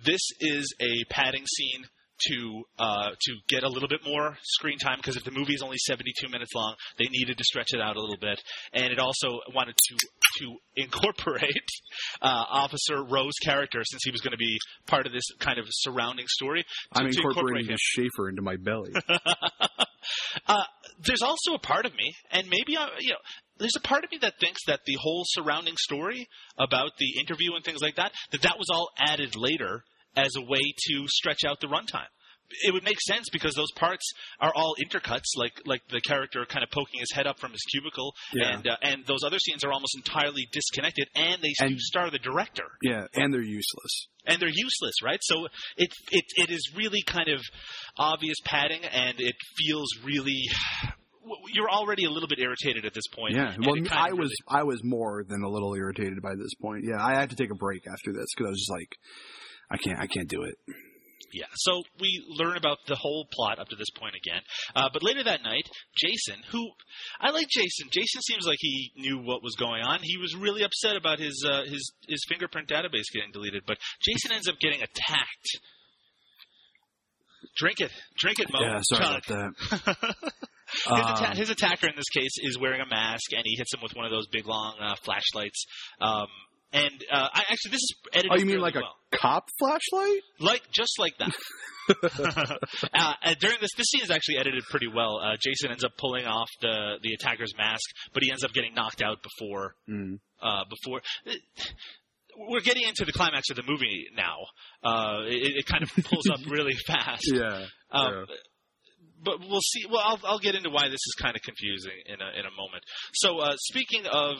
this is a padding scene to uh, to get a little bit more screen time because if the movie is only 72 minutes long, they needed to stretch it out a little bit, and it also wanted to to incorporate uh, Officer Rowe's character since he was going to be part of this kind of surrounding story. To, I'm incorporating. Schaefer into my belly. Uh, there's also a part of me, and maybe I, you know, there's a part of me that thinks that the whole surrounding story about the interview and things like that, that that was all added later as a way to stretch out the runtime. it would make sense because those parts are all intercuts, like like the character kind of poking his head up from his cubicle, Yeah. and uh, and those other scenes are almost entirely disconnected, and they And- star the director, Yeah, and they're useless. and they're useless, right? So it it it is really kind of obvious padding, and it feels really. You're already a little bit irritated at this point. Yeah, well, it me- kind I was really- I was more than a little irritated by this point. Yeah, I had to take a break after this because I was just like, I can't, I can't do it. Yeah, so we learn about the whole plot up to this point again. Uh, but later that night, Jason, who I like Jason. Jason seems like he knew what was going on. He was really upset about his uh, his his fingerprint database getting deleted. But Jason ends up getting attacked. Drink it, drink it, Mo. yeah, sorry Chug. about that. His, Um, atta- his attacker in this case is wearing a mask, and he hits him with one of those big long uh, flashlights. Um, and uh, I actually, this is edited. oh, you mean like a cop flashlight? like just like that. uh, during this, this scene is actually edited pretty well. Uh, Jason ends up pulling off the the attacker's mask, but he ends up getting knocked out before Mm. uh, before. We're getting into the climax of the movie now. Uh, it, it kind of pulls up really fast. Yeah. Um, But we'll see. Well, I'll, I'll get into why this is kind of confusing in a in a moment. So, uh, speaking of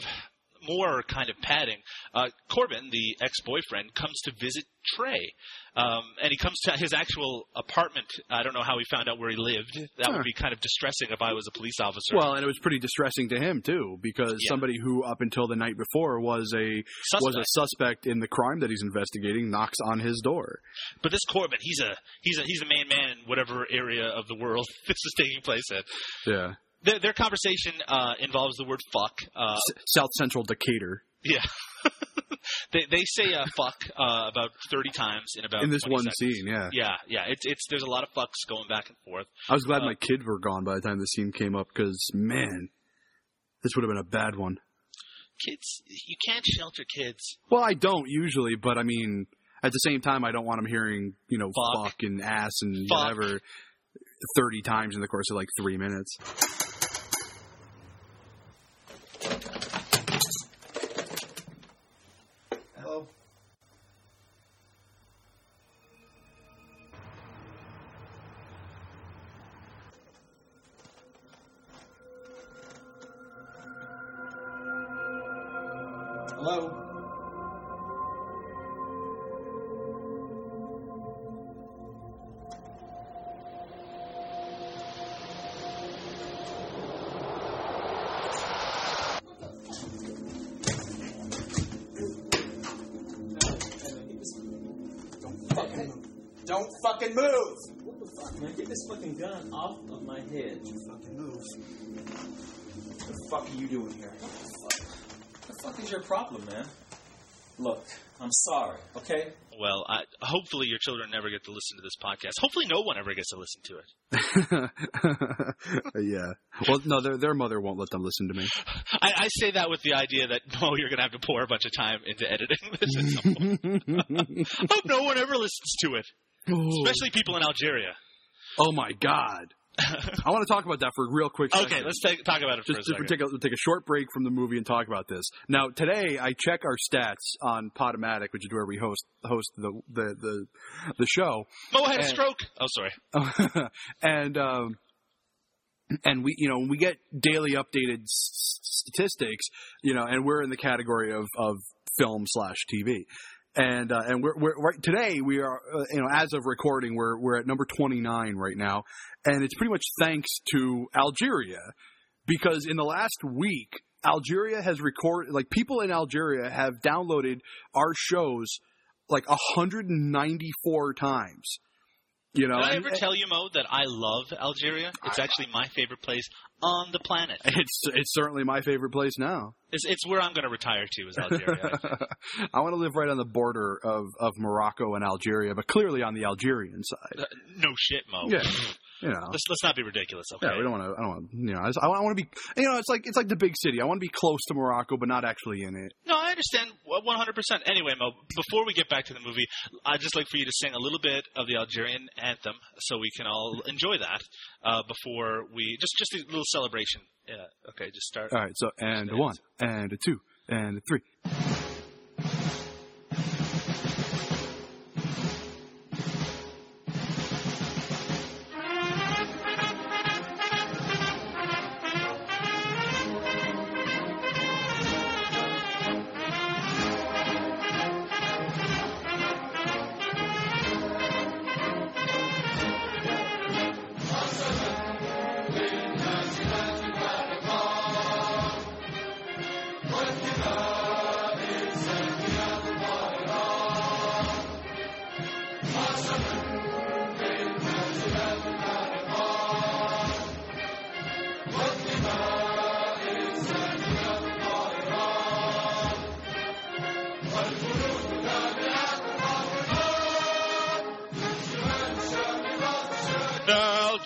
more kind of padding, uh, Corbin, the ex-boyfriend, comes to visit Trey, um, and he comes to his actual apartment. I don't know how he found out where he lived. That Huh. would be kind of distressing if I was a police officer. Well, and it was pretty distressing to him too, because Yeah. somebody who up until the night before was a was a suspect in the crime that he's investigating knocks on his door. but this Corbin, he's a he's a he's a main man in whatever area of the world this is taking place in. Yeah. Their, their conversation uh, involves the word "fuck." Uh, S- South Central Decatur. Yeah. they they say uh, fuck uh, about thirty times in about In this one seconds. scene, yeah. Yeah, yeah. It's it's there's a lot of fucks going back and forth. I was glad Uh, my kids were gone by the time the scene came up because man, this would have been a bad one. Kids, you can't shelter kids. Well, I don't usually, but I mean, at the same time, I don't want them hearing you know Fuck. fuck, and ass and Fuck. whatever thirty times in the course of like three minutes. Hello. Don't fucking move! What the fuck, man? Get this fucking gun off of my head. Fucking move. What the fuck are you doing here? What fuck is your problem, man? Look, I'm sorry, okay? Well, I, hopefully your children never get to listen to this podcast. Hopefully no one ever gets to listen to it. yeah. Well, no, their their mother won't let them listen to me. I, I say that with the idea that oh, you're going to have to pour a bunch of time into editing this. at some point. Hope no one ever listens to it, especially people in Algeria. Oh my god. I want to talk about that for a real quick. Okay, second. let's take, talk about it for just a to second. take a take a short break from the movie and talk about this. Now, today I check our stats on Podomatic, which is where we host host the the the, the show, Mo had a stroke. Oh, sorry. and um, and we you know we get daily updated s- statistics, you know, and we're in the category of of film slash TV. And uh, and we're, we're right today we are uh, you know as of recording we're we're at number 29 right now. And it's pretty much thanks to Algeria because in the last week Algeria has recorded like people in Algeria have downloaded our shows like 194 times you know Did I and- ever tell you, Mo, that I love Algeria? It's actually my favorite place on the planet. it's it's certainly my favorite place now It's, it's where I'm going to retire to, is Algeria. I want to live right on the border of, of Morocco and Algeria, but clearly on the Algerian side. Uh, no shit, Mo. Yeah, you know. Let's, let's not be ridiculous, okay? Yeah, we don't want to. I don't want. You know, I, just- I want to be. You know, it's like it's like the big city. I want to be close to Morocco, but not actually in it. No, I understand 100%. Anyway, Mo, before we get back to the movie, I'd just like for you to sing a little bit of the Algerian anthem so we can all enjoy that uh, before we. Just, just a little celebration. Yeah, okay, just start. All right. So and a one, and a two, and a three.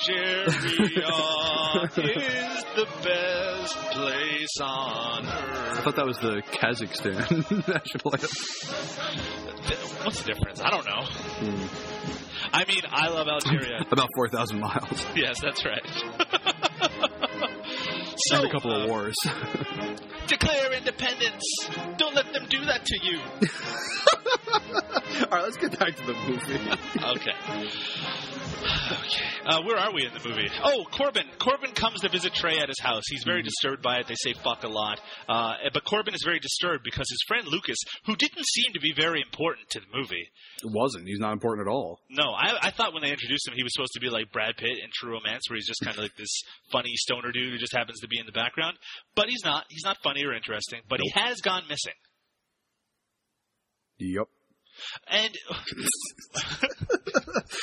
Algeria is the best place on earth. I thought that was the Kazakhstan national anthem. What's the difference? I don't know. Hmm. I mean, I love Algeria. About 4,000 miles. yes, that's right. so, and a couple uh, of wars. declare independence. Don't let them do that to you. All right, let's get back to the movie. Okay. Okay. Uh, where are we in the movie? Oh, Corbin. Corbin comes to visit Trey at his house. He's very disturbed by it. They say fuck a lot. Uh, but Corbin is very disturbed because his friend Lucas, who didn't seem to be very important to the movie. It wasn't. He's not important at all. No, I, I thought when they introduced him, he was supposed to be like Brad Pitt in True Romance, where he's just kind of like this funny stoner dude who just happens to be in the background. But he's not. He's not funny or interesting. But he has gone missing. Yep. And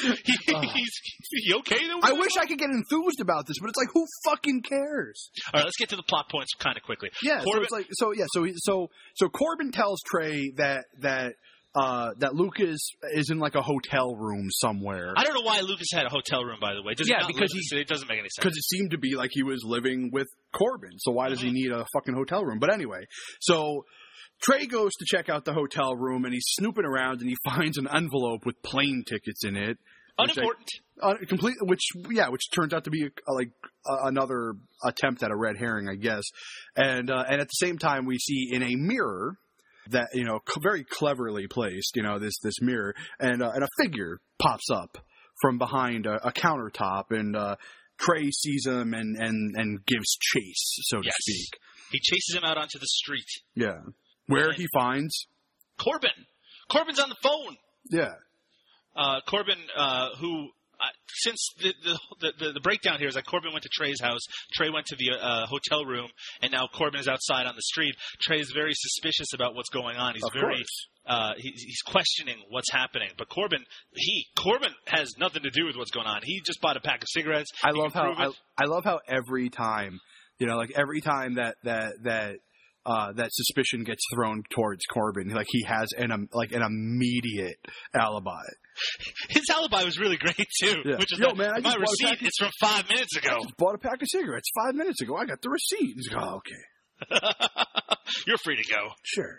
he, he's he okay though? I wish I could get enthused about this, but it's like, who fucking cares? All right, let's get to the plot points kind of quickly. Yeah, so Corbin, it's like, so yeah, so so so Corbin tells Trey that that uh that Lucas is in like a hotel room somewhere. I don't know why Lucas had a hotel room, by the way. Does Yeah, because he- it doesn't make any sense. because it seemed to be like he was living with Corbin. So why does he need a fucking hotel room? But anyway, so Trey goes to check out the hotel room and he's snooping around and he finds an envelope with plane tickets in it. which I- Unimportant. uh, complete, which yeah, which turns out to be a, like a, another attempt at a red herring, I guess. And uh, and at the same time, we see in a mirror that you know c- very cleverly placed, you know this this mirror, and uh, and a figure pops up from behind a, a countertop, and uh, Trey sees him and and and gives chase, so to speak. He chases him out onto the street. Yeah, where he finds Corbin. Corbin's on the phone. yeah. Uh, Corbin, uh, who. Uh, since the, the the the breakdown here is that Corbin went to Trey's house, Trey went to the uh, hotel room, and now Corbin is outside on the street. Trey is very suspicious about what's going on. He's Of very uh, he, he's questioning what's happening. But Corbin, he Corbin has nothing to do with what's going on. He just bought a pack of cigarettes. I He love how I. I love how every time, you know, like every time that that that uh, that suspicion gets thrown towards Corbin, like he has an um, like an immediate alibi. His alibi was really great too. Yeah. Which is Yo, that man, I my just bought receipt pack is from five minutes ago. Bought a pack of cigarettes five minutes ago. I got the receipt. He's like, oh, okay, You're free to go. sure.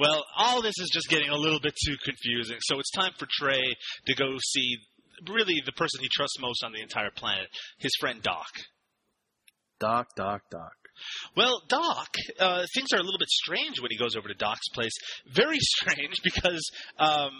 Well, all this is just getting a little bit too confusing. So it's time for Trey to go see really the person he trusts most on the entire planet, his friend Doc. Doc, Doc, Doc. Well, Doc, uh, things are a little bit strange when he goes over to Doc's place. Very strange because um,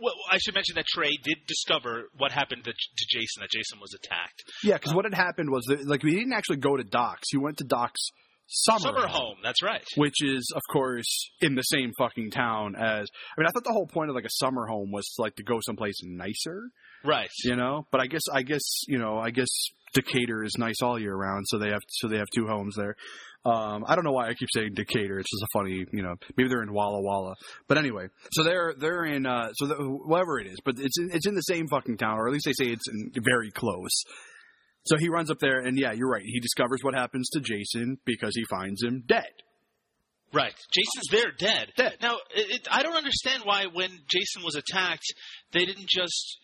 well, I should mention that Trey did discover what happened to, to Jason, that Jason was attacked. Yeah, because what had happened was that, like we didn't actually go to Doc's. He went to Doc's summer, Summer home, that's right. which is of course in the same fucking town as. I mean, I thought the whole point of like a summer home was like to go someplace nicer. Right. you know. But I guess I guess you know I guess Decatur is nice all year round, so they have so they have two homes there. Um, I don't know why I keep saying Decatur. It's just a funny, you know. Maybe they're in Walla Walla, but anyway. So they're they're in uh, so the, whatever it is, but it's in, it's in the same fucking town, or at least they say it's in, very close. So he runs up there, and yeah, you're right. He discovers what happens to Jason because he finds him dead. Right. Jason's there, dead. Dead. Now, it, it, I don't understand why when Jason was attacked, they didn't just.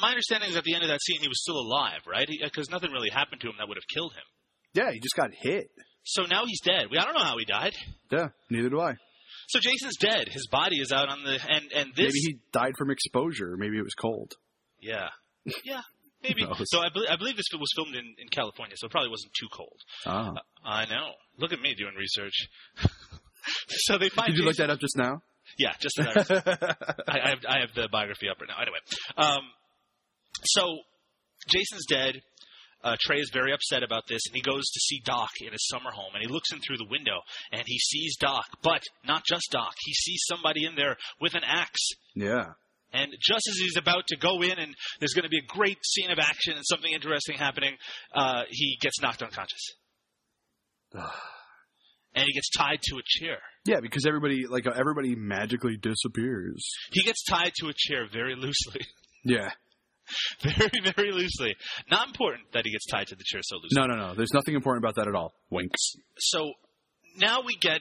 My understanding is at the end of that scene, he was still alive, right? Because nothing really happened to him that would have killed him. Yeah, he just got hit. So now he's dead. We I don't know how he died. Yeah, neither do I. So Jason's dead. His body is out on the and and this. Maybe he died from exposure. Maybe it was cold. Yeah. Yeah. Maybe. So I, bel I believe this was filmed in, in California, so it probably wasn't too cold. Ah. I know. Look at me doing research. so they find. Did you look Jason- that up just now? Yeah, just that. I, I, have, I have the biography up right now. Anyway, um, so Jason's dead. Uh, Trey is very upset about this, and he goes to see Doc in his summer home, and he looks in through the window, and he sees Doc, but not just Doc. He sees somebody in there with an axe. Yeah. And just as he's about to go in, and there's going to be a great scene of action and something interesting happening, uh, he gets knocked unconscious, and he gets tied to a chair. Yeah, because everybody like everybody magically disappears. He gets tied to a chair very loosely. Yeah. very, very loosely. Not important that he gets tied to the chair so loosely. No, no, no. There's nothing important about that at all. Winks. So now we get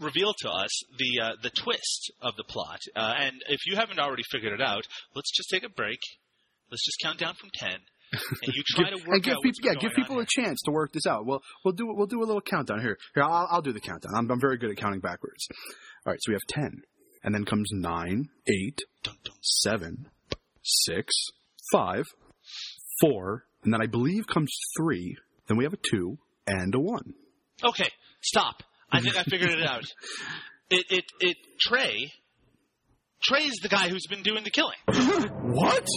revealed to us the uh, the twist of the plot. Uh, and if you haven't already figured it out, let's just take a break. Let's just count down from ten, and you try to work and give out people, yeah, give people here. a chance to work this out. Well, we'll do we'll do a little countdown here. Here, I'll, I'll do the countdown. I'm, I'm very good at counting backwards. All right, so we have ten, and then comes nine, eight, Dun, dun. seven, six, five, four, and then I believe comes three. Then we have a two and a one. Okay, stop. I think I figured it out. It it it Trey. Trey's the guy who's been doing the killing. What?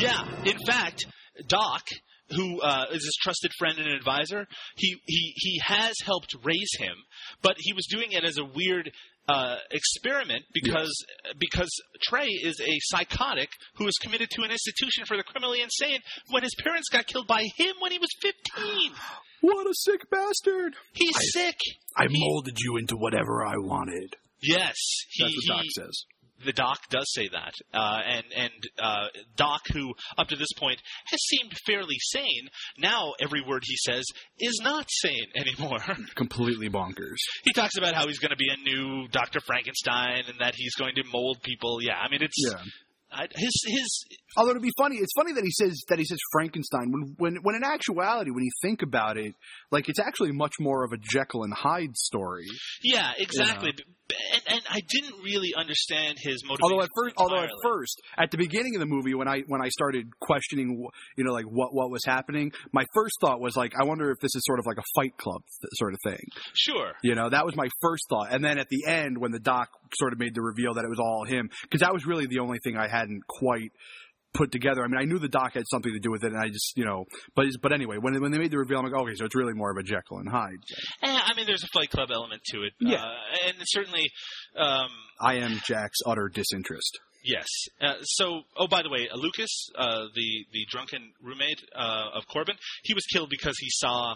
Yeah, in fact, Doc, who uh, is his trusted friend and advisor, he, he he has helped raise him, but he was doing it as a weird uh, experiment because because Trey is a psychotic who was committed to an institution for the criminally insane when his parents got killed by him when he was fifteen. What a sick bastard! He's I- sick. I molded you into whatever I wanted. Yes, he, That's what Doc he- says. The doc does say that, uh, and and uh, Doc, who up to this point has seemed fairly sane, now every word he says is not sane anymore. Completely bonkers. he talks about how he's going to be a new Doctor Frankenstein and that he's going to mold people. Yeah, I mean it's Yeah. I, his his Although to be funny, it's funny that he says that he says Frankenstein when when when in actuality, when you think about it, like it's actually much more of a Jekyll and Hyde story. yeah exactly. B- And, and I didn't really understand his motivation. Although at first, although at first, at the beginning of the movie, when I when I started questioning, you know, like what what was happening, my first thought was like, I wonder if this is sort of like a Fight Club sort of thing. sure, You know, that was my first thought. And then at the end, when the doc sort of made the reveal that it was all him, because that was really the only thing I hadn't quite put together. I mean, I knew the doc had something to do with it, and I just, you know, but but anyway, when when they made the reveal, I'm like, okay, so it's really more of a Jekyll and Hyde. thing. Eh, I mean there's a Fight Club element to it. Yeah. uh, and certainly. Um, I am Jack's utter disinterest. Yes. Uh, so, oh, by the way, uh, Lucas, uh, the the drunken roommate uh, of Corbin, he was killed because he saw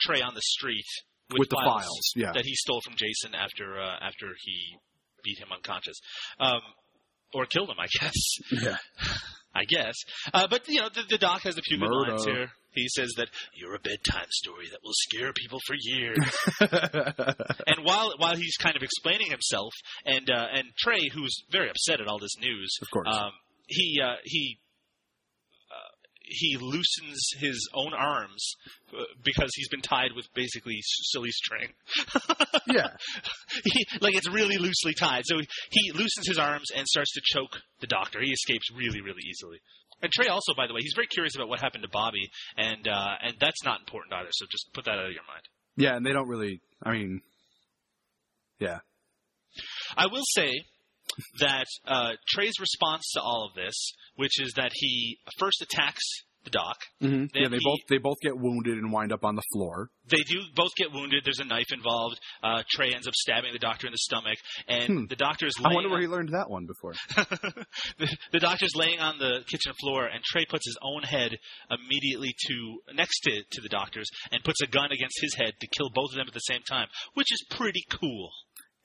Trey on the street with, With the files, yeah. that he stole from Jason after uh, after he beat him unconscious, um, or killed him, I guess. Yeah. I guess. Uh, but you know, the, the doc has a few good Murder. lines here. He says that you're a bedtime story that will scare people for years. and while while he's kind of explaining himself, and uh, and Trey, who's very upset at all this news, Of course. um, he uh, he. He loosens his own arms uh, because he's been tied with basically silly string. yeah. he, like it's really loosely tied. So he loosens his arms and starts to choke the doctor. He escapes really, really easily. And Trey also, by the way, he's very curious about what happened to Bobby, and uh, and that's not important either. So just put that out of your mind. Yeah, and they don't really. I mean, yeah. I will say that uh, Trey's response to all of this, which is that he first attacks the doc. hmm Then Yeah, they he- both they both get wounded and wind up on the floor. They do both get wounded. There's a knife involved. Uh, Trey ends up stabbing the doctor in the stomach, and Hmm. the doctor's. I laying wonder where on- he learned that one before. the, the doctor's laying on the kitchen floor, and Trey puts his own head immediately to next to, to the doctor's, and puts a gun against his head to kill both of them at the same time, which is pretty cool.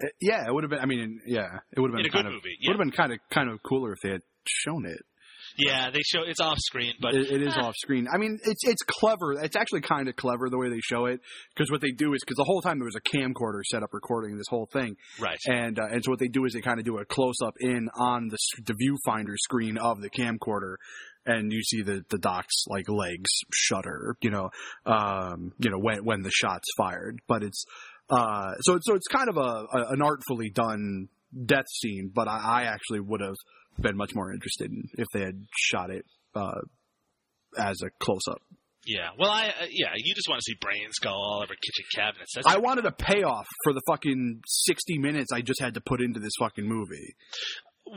Uh, yeah, it would have been. I mean, yeah, it would have been In a kind good of movie, would have been kind of kind of cooler if they had shown it. Yeah, they show it's off screen, but it, it is eh, off screen. I mean, it's it's clever. It's actually kind of clever the way they show it because what they do is because the whole time there was a camcorder set up recording this whole thing, right. and uh, and so what they do is they kind of do a close up in on the the viewfinder screen of the camcorder, and you see the the doc's like legs shudder, you know, um, you know when when the shot's fired. But it's uh, so it's so it's kind of a, a an artfully done death scene. But I, I actually would have been much more interested in if they had shot it uh, as a close up. Yeah. Well, I uh, yeah, you just want to see brains go all over kitchen cabinets. That's I wanted a payoff for the fucking sixty minutes I just had to put into this fucking movie.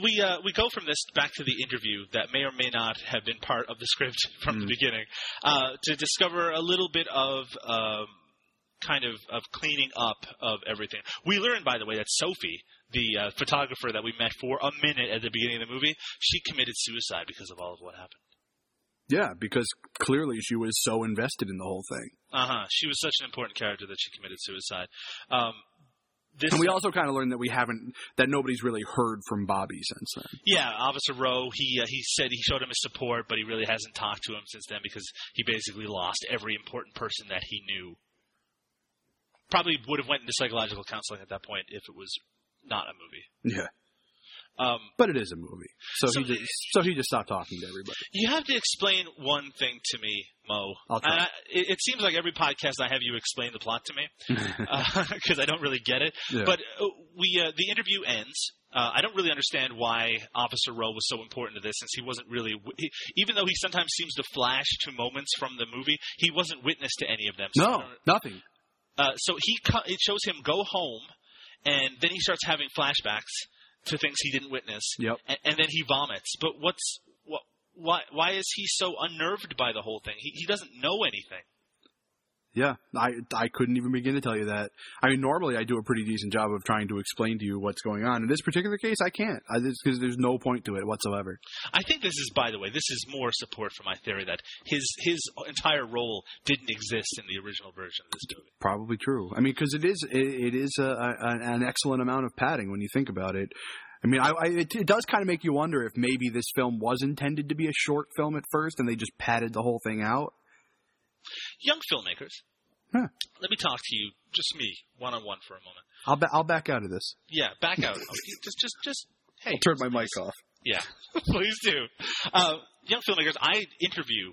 we uh, we go from this back to the interview that may or may not have been part of the script from the Mm. beginning uh, to discover a little bit of um, kind of of cleaning up of everything. We learned, by the way, that Sophie, the uh, photographer that we met for a minute at the beginning of the movie, she committed suicide because of all of what happened. Yeah, because clearly she was so invested in the whole thing. Uh huh. She was such an important character that she committed suicide. Um, this And we also kind of learned that we haven't, that nobody's really heard from Bobby since then. Yeah, Officer Rowe. He uh, he said he showed him his support, but he really hasn't talked to him since then because he basically lost every important person that he knew. Probably would have went into psychological counseling at that point if it was not a movie. Yeah. Um, But it is a movie. So, So- he just, so he just stopped talking to everybody. you have to explain one thing to me, Mo. I'll try. And I, it, it seems like every podcast I have you explain the plot to me because I don't really get it. Yeah. But uh, we uh, the interview ends. Uh, I don't really understand why Officer Rowe was so important to this, since he wasn't really, he, even though he sometimes seems to flash to moments from the movie, he wasn't witness to any of them. So No, nothing. Uh, so he it shows him go home, and then he starts having flashbacks to things he didn't witness. Yep. And, and then he vomits. But what's what? Why? Why is he so unnerved by the whole thing? He he doesn't know anything. Yeah, I I couldn't even begin to tell you that. I mean, normally I do a pretty decent job of trying to explain to you what's going on. In this particular case, I can't because there's no point to it whatsoever. I think this is, by the way, this is more support for my theory that his his entire role didn't exist in the original version of this movie. Probably true. I mean, because it is it, it is a, a, an excellent amount of padding when you think about it. I mean, I, I, it, it does kind of make you wonder if maybe this film was intended to be a short film at first, and they just padded the whole thing out. Young filmmakers. Huh. Let me talk to you, just me, one on one for a moment. I'll ba- I'll back out of this. Yeah, back out. Oh, just just just hey. I'll turn my mic off. Yeah, please do. Uh, young filmmakers, I interview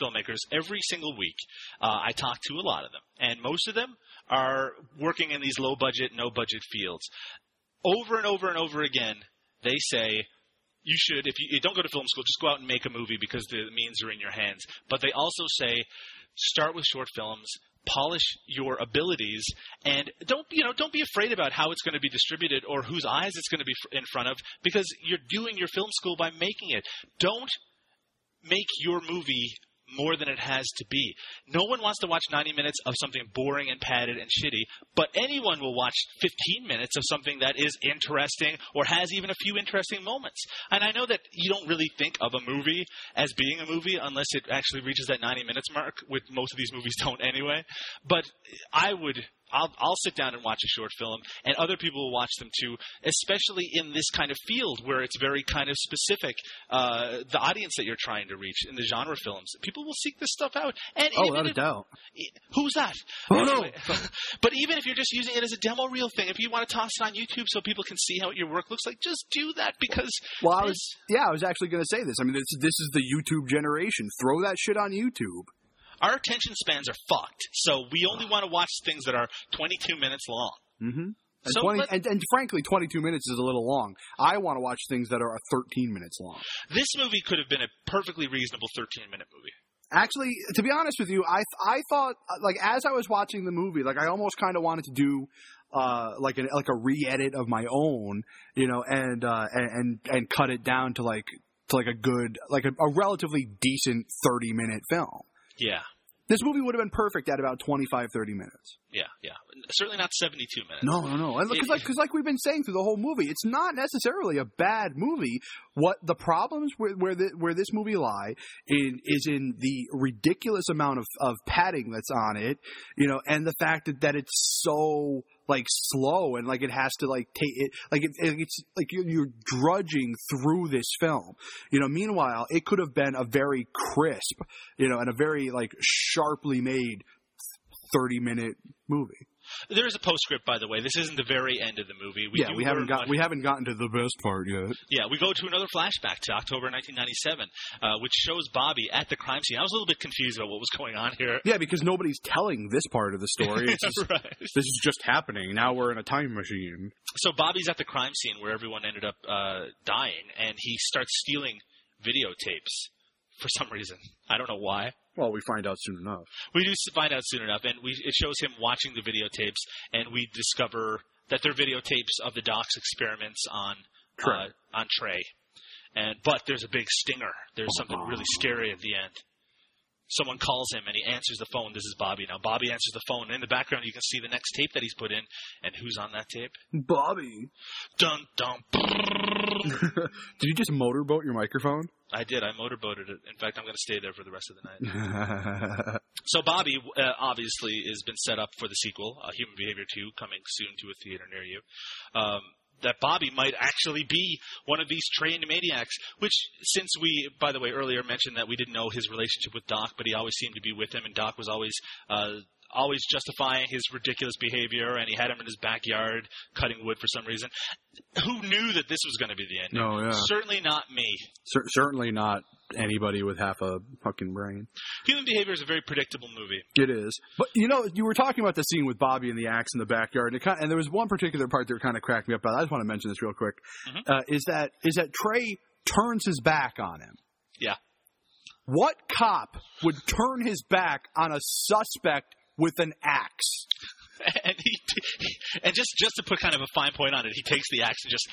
filmmakers every single week. Uh, I talk to a lot of them, and most of them are working in these low budget, no budget fields. Over and over and over again, they say, you should, if you, don't go to film school, just go out and make a movie because the means are in your hands. But they also say, start with short films, polish your abilities, and don't you know don't be afraid about how it's going to be distributed or whose eyes it's going to be in front of because you're doing your film school by making it. Don't make your movie more than it has to be. No one wants to watch 90 minutes of something boring and padded and shitty, but anyone will watch 15 minutes of something that is interesting or has even a few interesting moments. And I know that you don't really think of a movie as being a movie unless it actually reaches that 90 minutes mark, which most of these movies don't anyway. But I would I'll, I'll sit down and watch a short film, and other people will watch them too, especially in this kind of field where it's very kind of specific. Uh, the audience that you're trying to reach in the genre films, people will seek this stuff out. And Oh, without a doubt. Who's that? Oh, no. But even if you're just using it as a demo reel thing, if you want to toss it on YouTube so people can see how your work looks like, just do that because Well, I was yeah, I was actually going to say this. I mean, this this is the YouTube generation. Throw that shit on YouTube. Our attention spans are fucked. So we only want to watch things that are 22 minutes long. Mm-hmm. And, So 20, let- and, and frankly, 22 minutes is a little long. I want to watch things that are 13 minutes long. This movie could have been a perfectly reasonable 13 minute movie. Actually, to be honest with you, I I thought like as I was watching the movie, like I almost kind of wanted to do uh like an like a re-edit of my own, you know, and uh and and, and cut it down to like to like a good like a, a relatively decent 30 minute film. Yeah, This movie would have been perfect at about 25 30 minutes. yeah, yeah. Certainly not 72 minutes. No, no, no. Because like, 'cause like we've been saying through the whole movie, it's not necessarily a bad movie. What the problems where where, the, where this movie lie in is in the ridiculous amount of, of padding that's on it, you know, and the fact that, that it's so like slow and like it has to like take it like it, it's like you're, drudging through this film, you know. Meanwhile, it could have been a very crisp, you know, and a very like sharply made thirty minute movie. There is a postscript, by the way. This isn't the very end of the movie. We yeah, we haven't got much- we haven't gotten to the best part yet. Yeah, we go to another flashback to October 1997, uh, which shows Bobby at the crime scene. I was a little bit confused about what was going on here. Yeah, because nobody's telling this part of the story. It's just, right. This is just happening. Now we're in a time machine. So Bobby's at the crime scene where everyone ended up uh, dying, and he starts stealing videotapes for some reason. I don't know why. Well, we find out soon enough. We do find out soon enough, and we, it shows him watching the videotapes, and we discover that they're videotapes of the doc's experiments on Trey. Uh, on Trey. And but there's a big stinger. There's something really scary at the end. Someone calls him and he answers the phone. This is Bobby. Now Bobby answers the phone. In the background, you can see the next tape that he's put in, and who's on that tape? Bobby. Dun dun. Did you just motorboat your microphone? I did. I motorboated it. In fact, I'm going to stay there for the rest of the night. So Bobby uh, obviously has been set up for the sequel, uh, Human Behavior 2, coming soon to a theater near you. Um, that Bobby might actually be one of these trained maniacs, which, since we, by the way, earlier mentioned that we didn't know his relationship with Doc, but he always seemed to be with him, and Doc was always uh, always justifying his ridiculous behavior, and he had him in his backyard cutting wood for some reason. Who knew that this was going to be the end? No, yeah. Certainly not me. Cer- certainly not anybody with half a fucking brain. Human Behavior is a very predictable movie. It is. But you know, you were talking about the scene with Bobby and the axe in the backyard, and, it kind and there was one particular part that kind of cracked me up. But I just want to mention this real quick. Mhm. Uh, is that is that Trey turns his back on him? Yeah. What cop would turn his back on a suspect with an axe? and he, and just just to put kind of a fine point on it, he takes the axe and just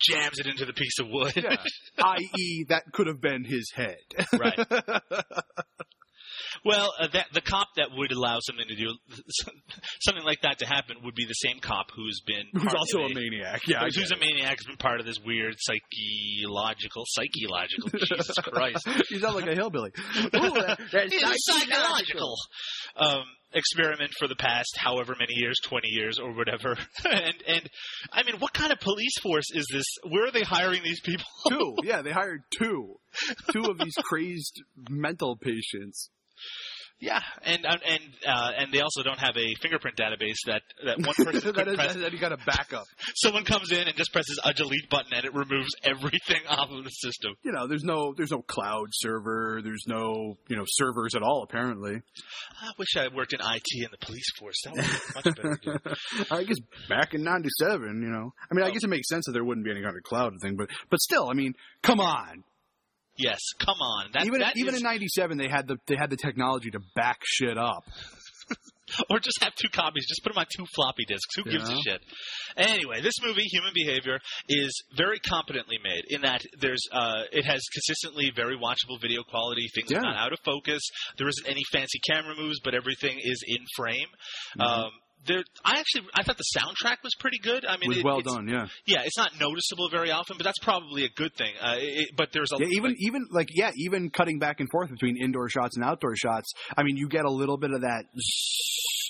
jams it into the piece of wood. Yeah. I.e., that could have been his head. Right. well, uh, that the cop that would allow something to do something like that to happen would be the same cop who's been Who's also of a maniac. Yeah, who's a maniac has been part of this weird psychological psychological Jesus Christ. you sound like a hillbilly. Ooh, that- psychological. psychological um, experiment for the past however many years, twenty years or whatever. and and I mean, what kind of police force is this? Where are they hiring these people? Two. Yeah, they hired two. Two of these crazed mental patients. Yeah, and and and, uh, and they also don't have a fingerprint database that that one person that press. that you got a backup. Someone comes in and just presses a delete button and it removes everything off of the system. You know, there's no there's no cloud server. There's no you know servers at all. Apparently, I wish I worked in IT in the police force. That would be much better. I guess back in '97, you know, I mean, I Oh. guess it makes sense that there wouldn't be any kind of cloud thing, but but still, I mean, come on. Yes, come on. That, even that even is- in '97, they had the they had the technology to back shit up. or just have two copies. Just put them on two floppy disks. Who gives a shit? Anyway, this movie, Human Behavior, is very competently made in that there's uh, it has consistently very watchable video quality. Things Yeah. are not out of focus. There isn't any fancy camera moves, but everything is in frame. Mm-hmm. Um, there, I actually, I thought the soundtrack was pretty good. I It mean, was it- well done, yeah. Yeah, it's not noticeable very often, but that's probably a good thing. Uh, it, but there's a Yeah, even even like yeah, even cutting back and forth between indoor shots and outdoor shots. I mean, you get a little bit of that,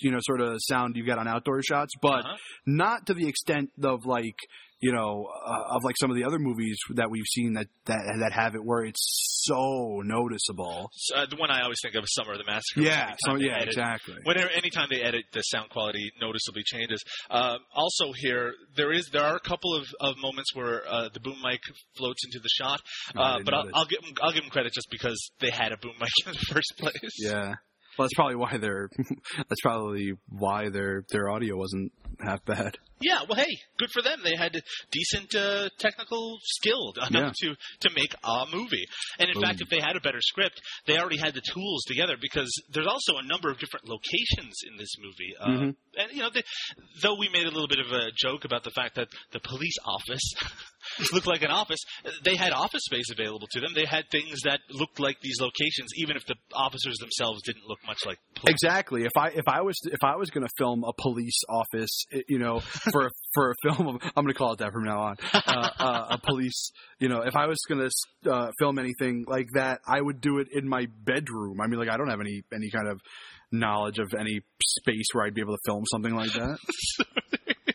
you know, sort of sound you get on outdoor shots, but Uh-huh. not to the extent of like you know uh, of like some of the other movies that we've seen that that that have it where it's so noticeable. uh, the one I always think of is Summer of the Massacre. Yeah, so yeah, edit- exactly. Whenever, anytime they edit, the sound quality noticeably changes. Um, also, here there is there are a couple of, of moments where uh, the boom mic floats into the shot, uh, didn't but I'll. I'll give them I'll give them credit just because they had a boom mic in the first place. Yeah. Well, that's probably why their that's probably why their their audio wasn't half bad. Yeah, well, hey, good for them. They had decent uh, technical skill enough to to make a movie. And in Boom. fact, if they had a better script, they already had the tools together because there's also a number of different locations in this movie. Uh, Mhm. And you know, they, though we made a little bit of a joke about the fact that the police office looked like an office, they had office space available to them. They had things that looked like these locations, even if the officers themselves didn't look much like police. Exactly. If I if I was if I was going to film a police office, i- you know, for a, for a film I'm going to call it that from now on, uh, uh, a police, you know, if I was going to uh, film anything like that, I would do it in my bedroom. I mean, like I don't have any any kind of knowledge of any space where I'd be able to film something like that.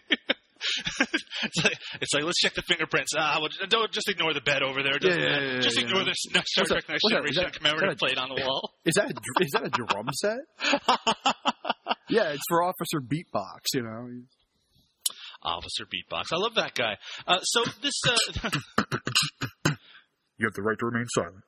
it's, like, it's like let's check the fingerprints. Ah, well, don't just ignore the bed over there. Just, Yeah, yeah, yeah, just ignore yeah. this Star Trek Next Generation commemorative plate on the wall. Is that a, is that a drum set? yeah, it's for Officer Beatbox. You know. Officer Beatbox. I love that guy. Uh, so this uh, You have the right to remain silent.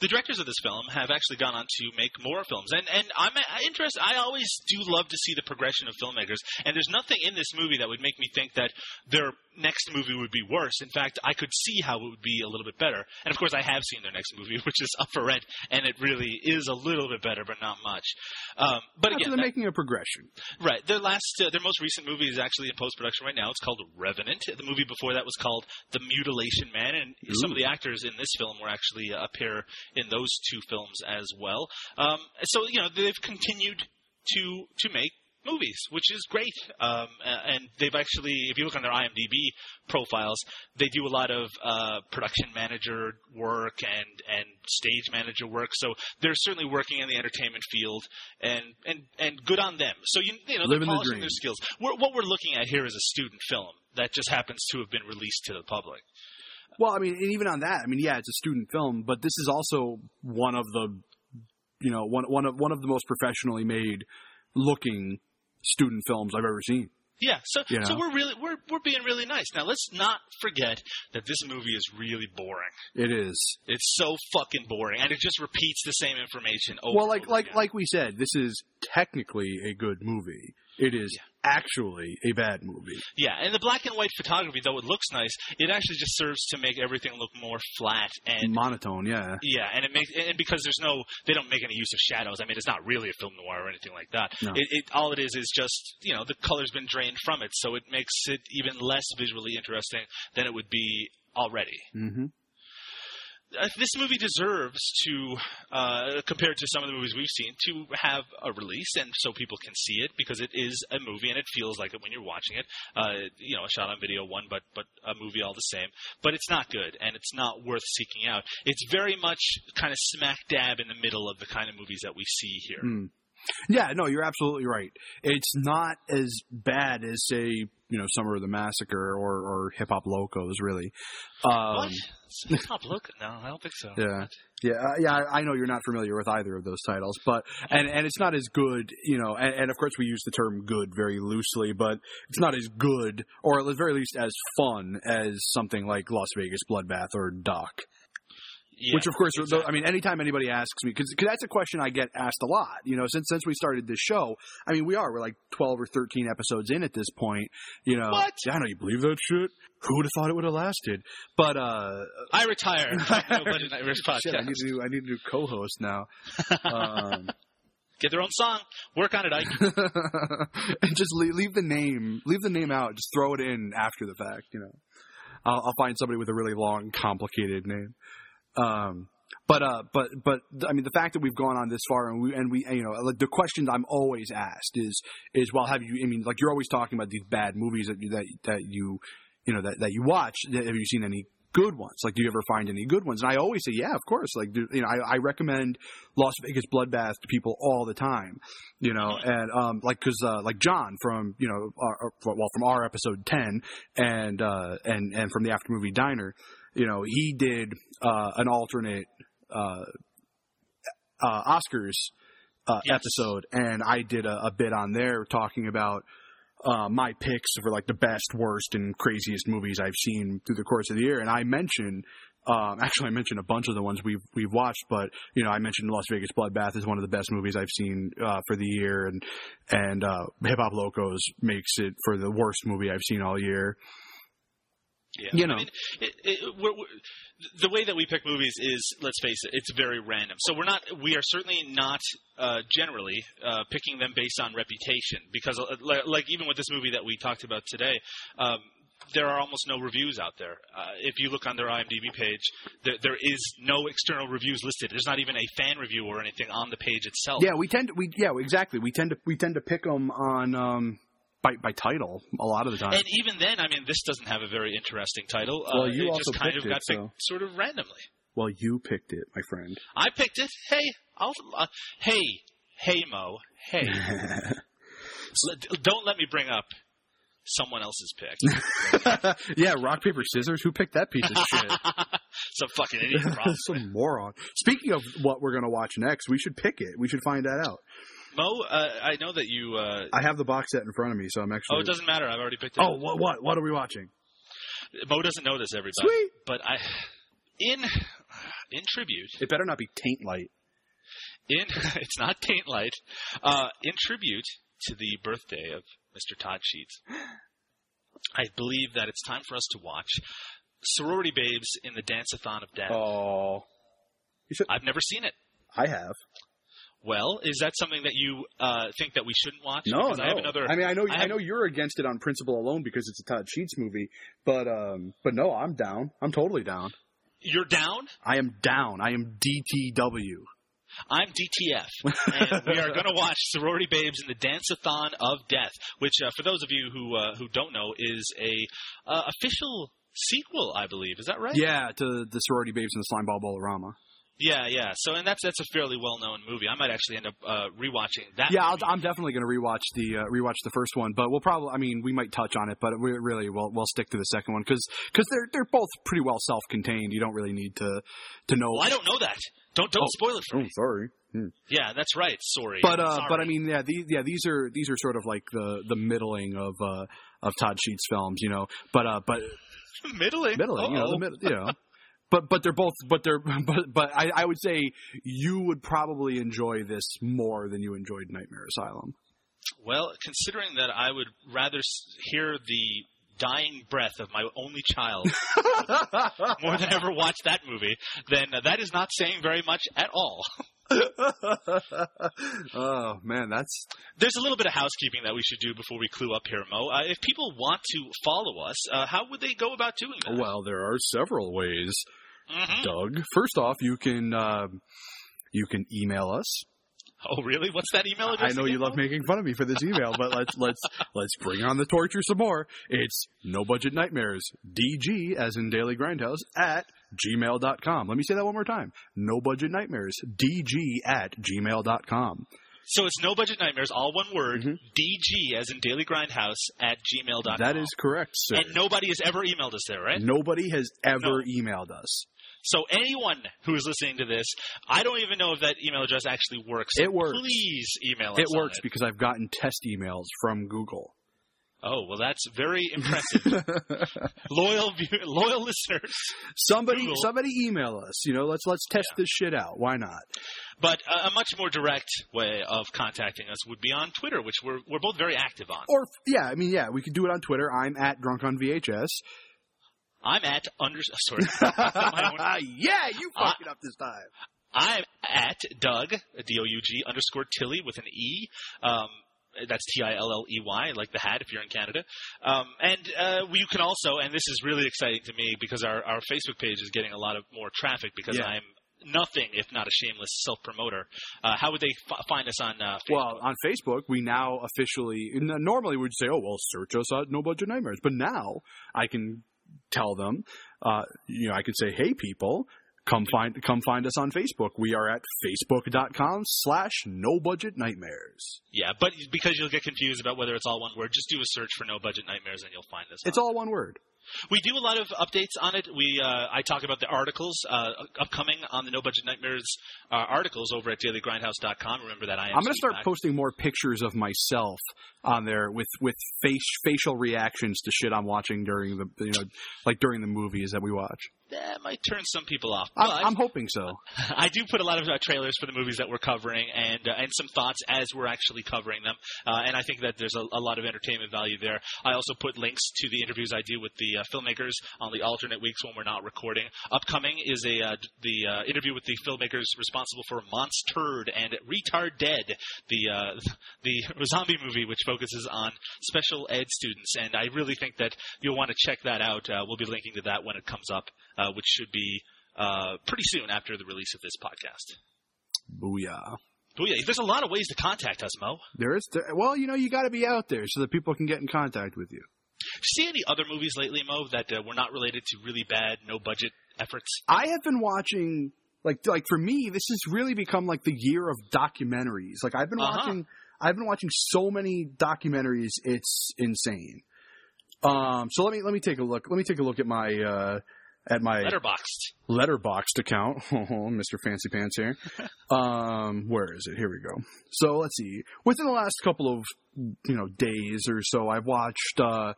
The directors of this film have actually gone on to make more films, and and I'm uh, interested. I always do love to see the progression of filmmakers, and there's nothing in this movie that would make me think that their next movie would be worse. In fact, I could see how it would be a little bit better. And of course, I have seen their next movie, which is Up for Rent, and it really is a little bit better, but not much. Um, but After again, they're making a progression. Right. Their last, uh, their most recent movie is actually in post production right now. It's called Revenant. The movie before that was called The Mutilation Man, and some of the actors in this film were actually uh, appear in those two films as well. Um, so you know they've continued to to make movies, which is great. Um, and they've actually, if you look on their IMDb profiles, they do a lot of uh, production manager work and and stage manager work. So they're certainly working in the entertainment field, and and and good on them. So you you know Living they're polishing dream. their skills. We're, what we're looking at here is a student film that just happens to have been released to the public. Well, I mean, and even on that, I mean, yeah, it's a student film, but this is also one of the, you know, one one of one of the most professionally made looking student films I've ever seen. Yeah, so You so we're really we're we're being really nice. Now let's not forget that this movie is really boring. It is. It's so fucking boring, and it just repeats the same information over. Well, and like over like again. like we said, this is technically a good movie. It is actually a bad movie. yeah, and the black and white photography, though it looks nice, it actually just serves to make everything look more flat and. Monotone, yeah. yeah, and it makes and because there's no, they don't make any use of shadows. I mean, it's not really a film noir or anything like that. No. It, it all it is is just you know the color's been drained from it, so it makes it even less visually interesting than it would be already. hmm uh, this movie deserves to, uh, compared to some of the movies we've seen, to have a release and so people can see it because it is a movie and it feels like it when you're watching it. Uh, you know, a shot on video one, but but a movie all the same. But it's not good and it's not worth seeking out. It's very much kind of smack dab in the middle of the kind of movies that we see here. Mm. Yeah, no, you're absolutely right. It's not as bad as say, you know, Summer of the Massacre or, or Hip Hop Locos, really. Um, what? It's not look? No, I don't think so. Yeah, yeah, uh, yeah. I I know you're not familiar with either of those titles, but and and it's not as good, you know. And, and of course, we use the term "good" very loosely, but it's not as good, or at the very least, as fun as something like Las Vegas Bloodbath or Doc. Yeah, Which, of course, exactly. I mean, anytime anybody asks me, because that's a question I get asked a lot. You know, since since we started this show, I mean, we are we're like twelve or thirteen episodes in at this point. You know, What? Yeah, I know you believe that shit. Who would have thought it would have lasted? But uh, I retire. No Budget Nightmares shit, I need to do I need to do co-host now. Um, Get their own song. Work on it, Ike. and just leave, leave the name, leave the name out. Just throw it in after the fact. You know, I'll, I'll find somebody with a really long, complicated name. Um, but uh, but but I mean, the fact that we've gone on this far and we and we you know like the questions I'm always asked is is well, have you? I mean, like you're always talking about these bad movies that you, that that you you know that that you watch. Have you seen any? Good ones, like do you ever find any good ones? And I always say, yeah, of course. Like, do, you know, I, I recommend Las Vegas Bloodbath to people all the time you know, and um, like because uh, like John from you know, our- well from our episode ten and uh, and and from the after movie diner, you know, he did uh, an alternate uh, uh, Oscars uh, Yes. episode, and I did a, a bit on there talking about. Uh, my picks for like the best, worst, and craziest movies I've seen through the course of the year, and I mentioned um, actually, I mentioned a bunch of the ones we've we've watched, but you know, I mentioned Las Vegas Bloodbath is one of the best movies I've seen uh, for the year, and and uh, Hip Hop Locos makes it for the worst movie I've seen all year. Yeah. You know. I mean, it, it, we're, we're, the way that we pick movies is, let's face it, it's very random. So we're not, we are certainly not uh, generally uh, picking them based on reputation, because uh, like even with this movie that we talked about today. Um, there are almost no reviews out there. Uh, if you look on their IMDb page, there, there is no external reviews listed. There's not even a fan review or anything on the page itself. Yeah, we tend to, we yeah exactly we tend to we tend to pick them on um, by by title a lot of the time. And even then, I mean, this doesn't have a very interesting title. Well, uh, you it also just kind picked of it, got picked so- sort of randomly. well, you picked it, my friend. I picked it. Hey, I'll, uh, hey, hey, Mo, hey. Don't let me bring up someone else's pick. yeah, rock paper scissors. Who picked that piece of shit? Some fucking idiot. Some moron. Speaking of what we're gonna watch next, we should pick it. We should find that out. Mo, uh, I know that you. Uh, I have the box set in front of me, so I'm actually. oh, it doesn't matter. I've already picked it. Oh, what what what are we watching? Mo doesn't know this, everybody. Sweet. But I, in in tribute, It better not be taint light. in it's not Taint Light. Uh, in tribute to the birthday of Mr. Todd Sheets, I believe that it's time for us to watch Sorority Babes in the Dance-a-thon of Death. Oh, you should. I've never seen it. I have. Well, is that something that you uh, think that we shouldn't watch? No, Because no. I have another. I mean, I know, I I, know you're against it on principle alone because it's a Todd Sheets movie, but um, but no, I'm down. I'm totally down. You're down. I am down. I am DTW. I'm DTF, and we are going to watch Sorority Babes in the Dance-a-thon of Death, which, uh, for those of you who uh, who don't know, is a uh, official sequel, I believe. Is that right? Yeah, to the sorority babes in the Slimeball Bowl-O-Rama. Yeah, yeah. So, and that's that's a fairly well-known movie. I might actually end up uh, rewatching that. Yeah, I'll, I'm definitely going to rewatch the uh, rewatch the first one, but we'll probably. I mean, we might touch on it, but we really we'll we'll stick to the second one because because they're they're both pretty well self-contained. You don't really need to to know. Well, I don't know that. Don't don't Oh. spoil it for me. Oh, me. sorry. Yeah, that's right. Sorry. But uh, Sorry. but I mean, yeah, these yeah these are these are sort of like the the middling of uh of Todd Sheets films, you know. But uh, but middling. middling, you know, the mid, you know. But but they're both but they're but but I, I would say you would probably enjoy this more than you enjoyed Nightmare Asylum. Well, considering that I would rather hear the dying breath of my only child more than ever watch that movie, then that is not saying very much at all. oh man, that's There's a little bit of housekeeping that we should do before we clue up here, Mo. Uh, if people want to follow us, uh, how would they go about doing that? well. There are several ways, Mhm. Doug. First off, you can uh, you can email us. Oh, really? What's that email address? I know you love making fun of me for this email, but let's let's let's bring on the torture some more. It's no budget nightmares. DG as in Daily Grindhouse at gmail.com. Let me say that one more time. No budget nightmares. DG at gmail.com. So it's no budget nightmares, all one word. Mhm. DG as in Daily Grindhouse at gmail.com. That is correct, sir. And nobody has ever emailed us there, right? Nobody has ever No. emailed us. So anyone who is listening to this, I don't even know if that email address actually works. It works. Please email us. It works because I've gotten test emails from Google. Oh well, that's very impressive. loyal, loyal listeners. somebody Google. somebody email us. You know, let's let's test this shit out. Why not? But a, a much more direct way of contacting us would be on Twitter, which we're we're both very active on. Or yeah, I mean, yeah, we could do it on Twitter. I'm at drunk on VHS. I'm at under. Sorry, yeah, you Uh, fucked it up this time. I'm at Doug D O U G underscore Tilly with an E. Um, that's T I L L E Y, like the hat if you're in Canada. Um, and uh, you can also, and this is really exciting to me because our, our Facebook page is getting a lot of more traffic because Yeah. I'm nothing if not a shameless self promoter. Uh, how would they f- find us on uh, Facebook? Well, on Facebook, we now officially normally we'd say, "Oh, well, search us at No Budget Nightmares," but now I can tell them, uh, you know, I could say, "Hey, people." Come find come find us on Facebook. We are at facebook.com slash no budget nightmares. yeah, but because you'll get confused about whether it's all one word, just do a search for No Budget Nightmares and you'll find us. It's all one word. We do a lot of updates on it. We uh, I talk about the articles uh, upcoming on the No Budget Nightmares uh, articles over at dailygrindhouse.com. Remember that I am. I'm going to start Sweetback. posting more pictures of myself on there with with face facial reactions to shit I'm watching during the you know like during the movies that we watch. That might turn some people off. I'm, But I'm hoping so. I do put a lot of uh, trailers for the movies that we're covering and uh, and some thoughts as we're actually covering them. Uh, and I think that there's a, a lot of entertainment value there. I also put links to the interviews I do with the uh, filmmakers on the alternate weeks when we're not recording. Upcoming is a uh, the uh, interview with the filmmakers responsible for Monsturd and Retardead, the uh, the zombie movie which focuses on special ed students. And I really think that you'll want to check that out. Uh, we'll be linking to that when it comes up, uh, which should be uh, pretty soon after the release of this podcast. Booyah. But yeah, there's a lot of ways to contact us, Mo. There is there, well, you know, you got to be out there so that people can get in contact with you. See any other movies lately, Mo, that uh, were not related to really bad, no budget efforts? I have been watching like like for me, this has really become like the year of documentaries. Like I've been Uh-huh. watching I've been watching so many documentaries, it's insane. Um, so let me let me take a look. Let me take a look at my uh, at my Letterboxd. Letterboxd account. Mr. Fancy Pants here. um, where is it? Here we go. So let's see. Within the last couple of you know days or so, I've watched. Uh,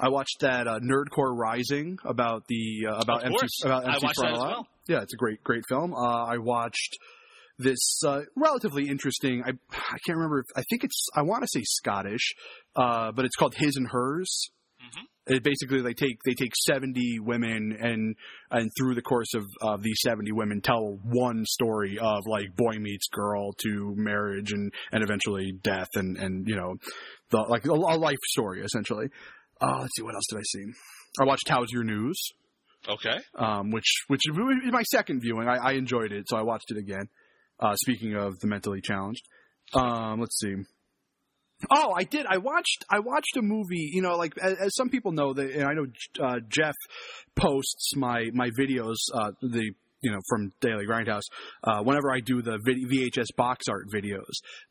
I watched that uh, Nerdcore Rising about the uh, about Of MC course. about I MC watched that as well. Yeah, it's a great great film. Uh, I watched this uh, relatively interesting. I I can't remember. If, I think it's I want to say Scottish, uh, but it's called His and Hers. Mhm. It basically they take they take seventy women and and through the course of of these seventy women tell one story of like boy meets girl to marriage and and eventually death and and you know the like a, a life story essentially. Uh, let's see what else did I see. I watched How's Your News. Okay. um, which which is my second viewing. I, I enjoyed it, so I watched it again. Uh, speaking of the mentally challenged, um, let's see. Oh, I did. I watched. I watched a movie. You know, like as, as some people know, that and I know uh, Jeff posts my my videos. Uh, the you know from Daily Grindhouse. Uh, whenever I do the VHS box art videos,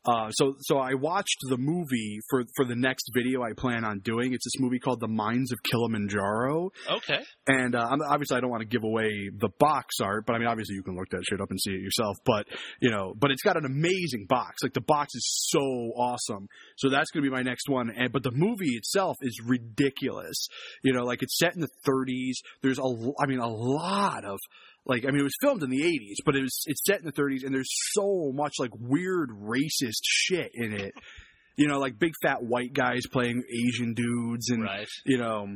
uh, so so I watched the movie for for the next video I plan on doing. It's this movie called The Mines of Kilimanjaro. Okay. And uh, I'm, obviously, I don't want to give away the box art, but I mean, obviously, you can look that shit up and see it yourself. But you know, but it's got an amazing box. Like the box is so awesome. So that's going to be my next one. And but the movie itself is ridiculous. You know, like it's set in the 30s. There's a, I mean, a lot of like I mean it was filmed in the 80s, but it was it's set in the 30s, and there's so much like weird racist shit in it. You know, like big fat white guys playing Asian dudes, and Right. you know,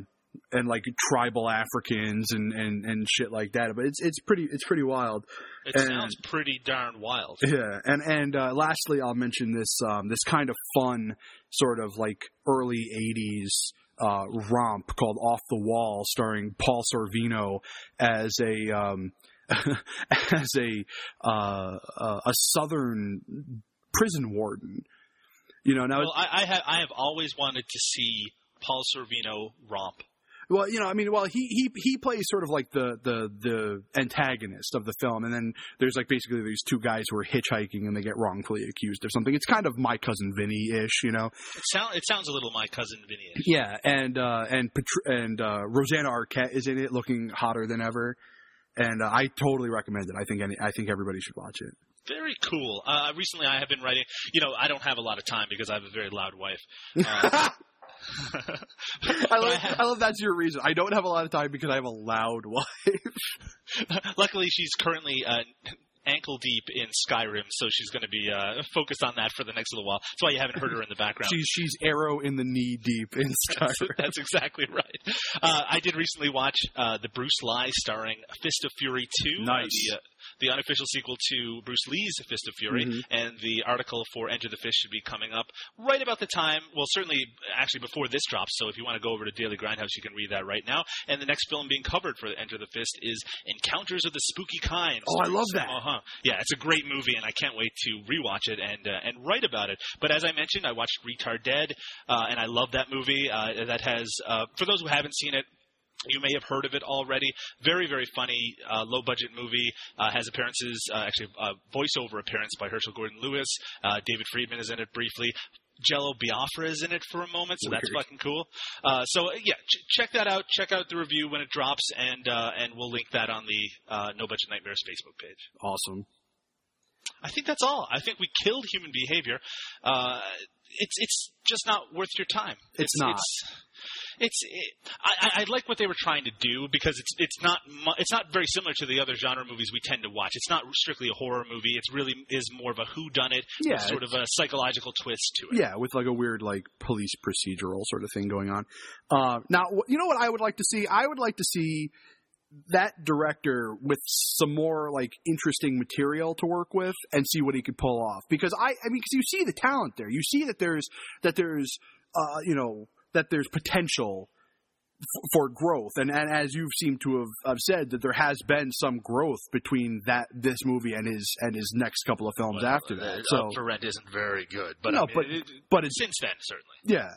and like tribal Africans and and and shit like that. But it's it's pretty it's pretty wild. It And- sounds pretty darn wild. Yeah, and and uh, lastly, I'll mention this um, this kind of fun sort of like early '80s uh, romp called Off the Wall, starring Paul Sorvino as a um, as a uh, uh, a Southern prison warden. You know, now Well, I, I have I have always wanted to see Paul Sorvino romp. Well, you know, I mean, well, he he he plays sort of like the the the antagonist of the film, and then there's like basically these two guys who are hitchhiking and they get wrongfully accused of something. It's kind of my cousin Vinny ish, you know. It sound it sounds a little my cousin Vinny. Yeah, and uh, and Patr- and uh, Rosanna Arquette is in it, looking hotter than ever, and uh, I totally recommend it. I think any, I think everybody should watch it. Very cool. Uh, recently, I have been writing. You know, I don't have a lot of time because I have a very loud wife. Uh, I love, I love that's your reason. I don't have a lot of time because I have a loud wife. Luckily, she's currently uh, ankle deep in Skyrim, so she's going to be uh, focused on that for the next little while. That's why you haven't heard her in the background. She's she's arrow in the knee deep in Skyrim. that's exactly right. Uh, I did recently watch uh, the Bruce Lee starring Fist of Fury 2. Nice. The, uh, the unofficial sequel to Bruce Lee's Fist of Fury, Mhm. and the article for Enter the Fist should be coming up right about the time. Well, certainly, actually, before this drops. So if you want to go over to Daily Grindhouse, you can read that right now. And the next film being covered for Enter the Fist is Encounters of the Spooky Kind. Oh, I love that. Uh huh. Yeah, it's a great movie, and I can't wait to rewatch it and uh, and write about it. But as I mentioned, I watched Retardead, uh, and I love that movie. Uh, that has, uh, for those who haven't seen it. You may have heard of it already. Very, very funny, uh, low budget movie. Uh, has appearances, uh, actually, uh, voiceover appearance by Herschell Gordon Lewis. Uh, David Friedman is in it briefly. Jello Biafra is in it for a moment, so that's fucking cool. Uh, so uh, yeah, ch- check that out. Check out the review when it drops, and uh, and we'll link that on the uh, No Budget Nightmares Facebook page. Awesome. I think that's all. I think we killed human behavior. Uh, it's it's just not worth your time. It's not. It's, it's it, I, I like what they were trying to do because it's it's not mu- it's not very similar to the other genre movies we tend to watch. It's not strictly a horror movie. It's really is more of a who done it, Yeah, sort of a psychological twist to it. Yeah, with like a weird like police procedural sort of thing going on. Uh, now, you know what I would like to see? I would like to see that director with some more like interesting material to work with and see what he could pull off. Because I, I mean, because you see the talent there, you see that there's that there's uh, you know that there's potential f- for growth, and, and as you seem to have, have said, that there has been some growth between that this movie and his and his next couple of films after that. Uh, So for Rent isn't very good, but No, I mean, but- it- but it's since then certainly. yeah.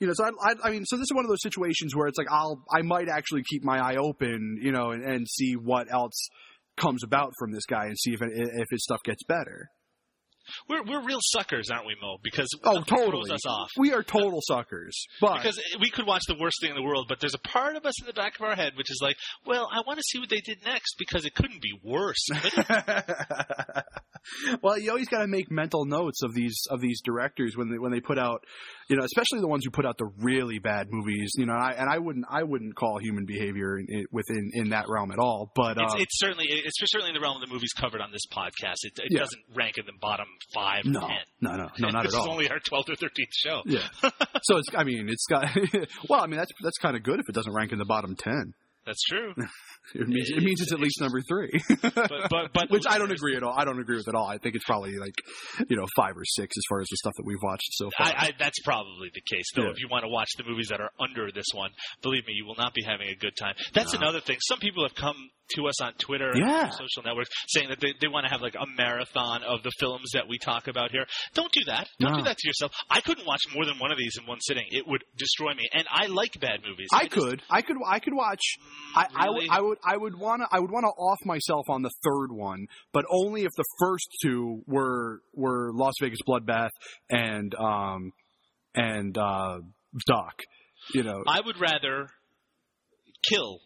You know, so I, I, I mean, so this is one of those situations where it's like I'll, I might actually keep my eye open, you know, and, and see what else comes about from this guy and see if it, if his stuff gets better. We're we're real suckers, aren't we, Mo? Because Oh, totally. throws us off. We are total suckers, but Because we could watch the worst thing in the world, but there's a part of us in the back of our head which is like, well, I want to see what they did next because it couldn't be worse. well, you always got to make mental notes of these of these directors when they when they put out, you know, especially the ones who put out the really bad movies. You know, and I, and I wouldn't I wouldn't call Human Behavior in, in, within in that realm at all. But it's, uh, it's certainly it's certainly in the realm of the movies covered on this podcast. It, it Yeah. doesn't rank in the bottom five no, or ten. no, no, no, not this at is all. only our twelfth or thirteenth show. Yeah. so it's I mean it's got well I mean that's that's kind of good if it doesn't rank in the bottom ten. That's true. It means it means it's at least number three. but but, but Which I don't agree at all. I don't agree with at all. I think it's probably like, you know, five or six as far as the stuff that we've watched so far. I, I, that's probably the case, though. Yeah. If you want to watch the movies that are under this one, believe me, you will not be having a good time. That's No. another thing. Some people have come to us on Twitter Yeah. and social networks saying that they, they want to have like a marathon of the films that we talk about here. Don't do that. Don't No. do that to yourself. I couldn't watch more than one of these in one sitting. It would destroy me. And I like bad movies. I just- Mm, could, I could, I could watch. I, I would. I would, I would want to, I would want to off myself on the third one, but only if the first two were were Las Vegas Bloodbath and um and uh Doc. You know, I would rather kill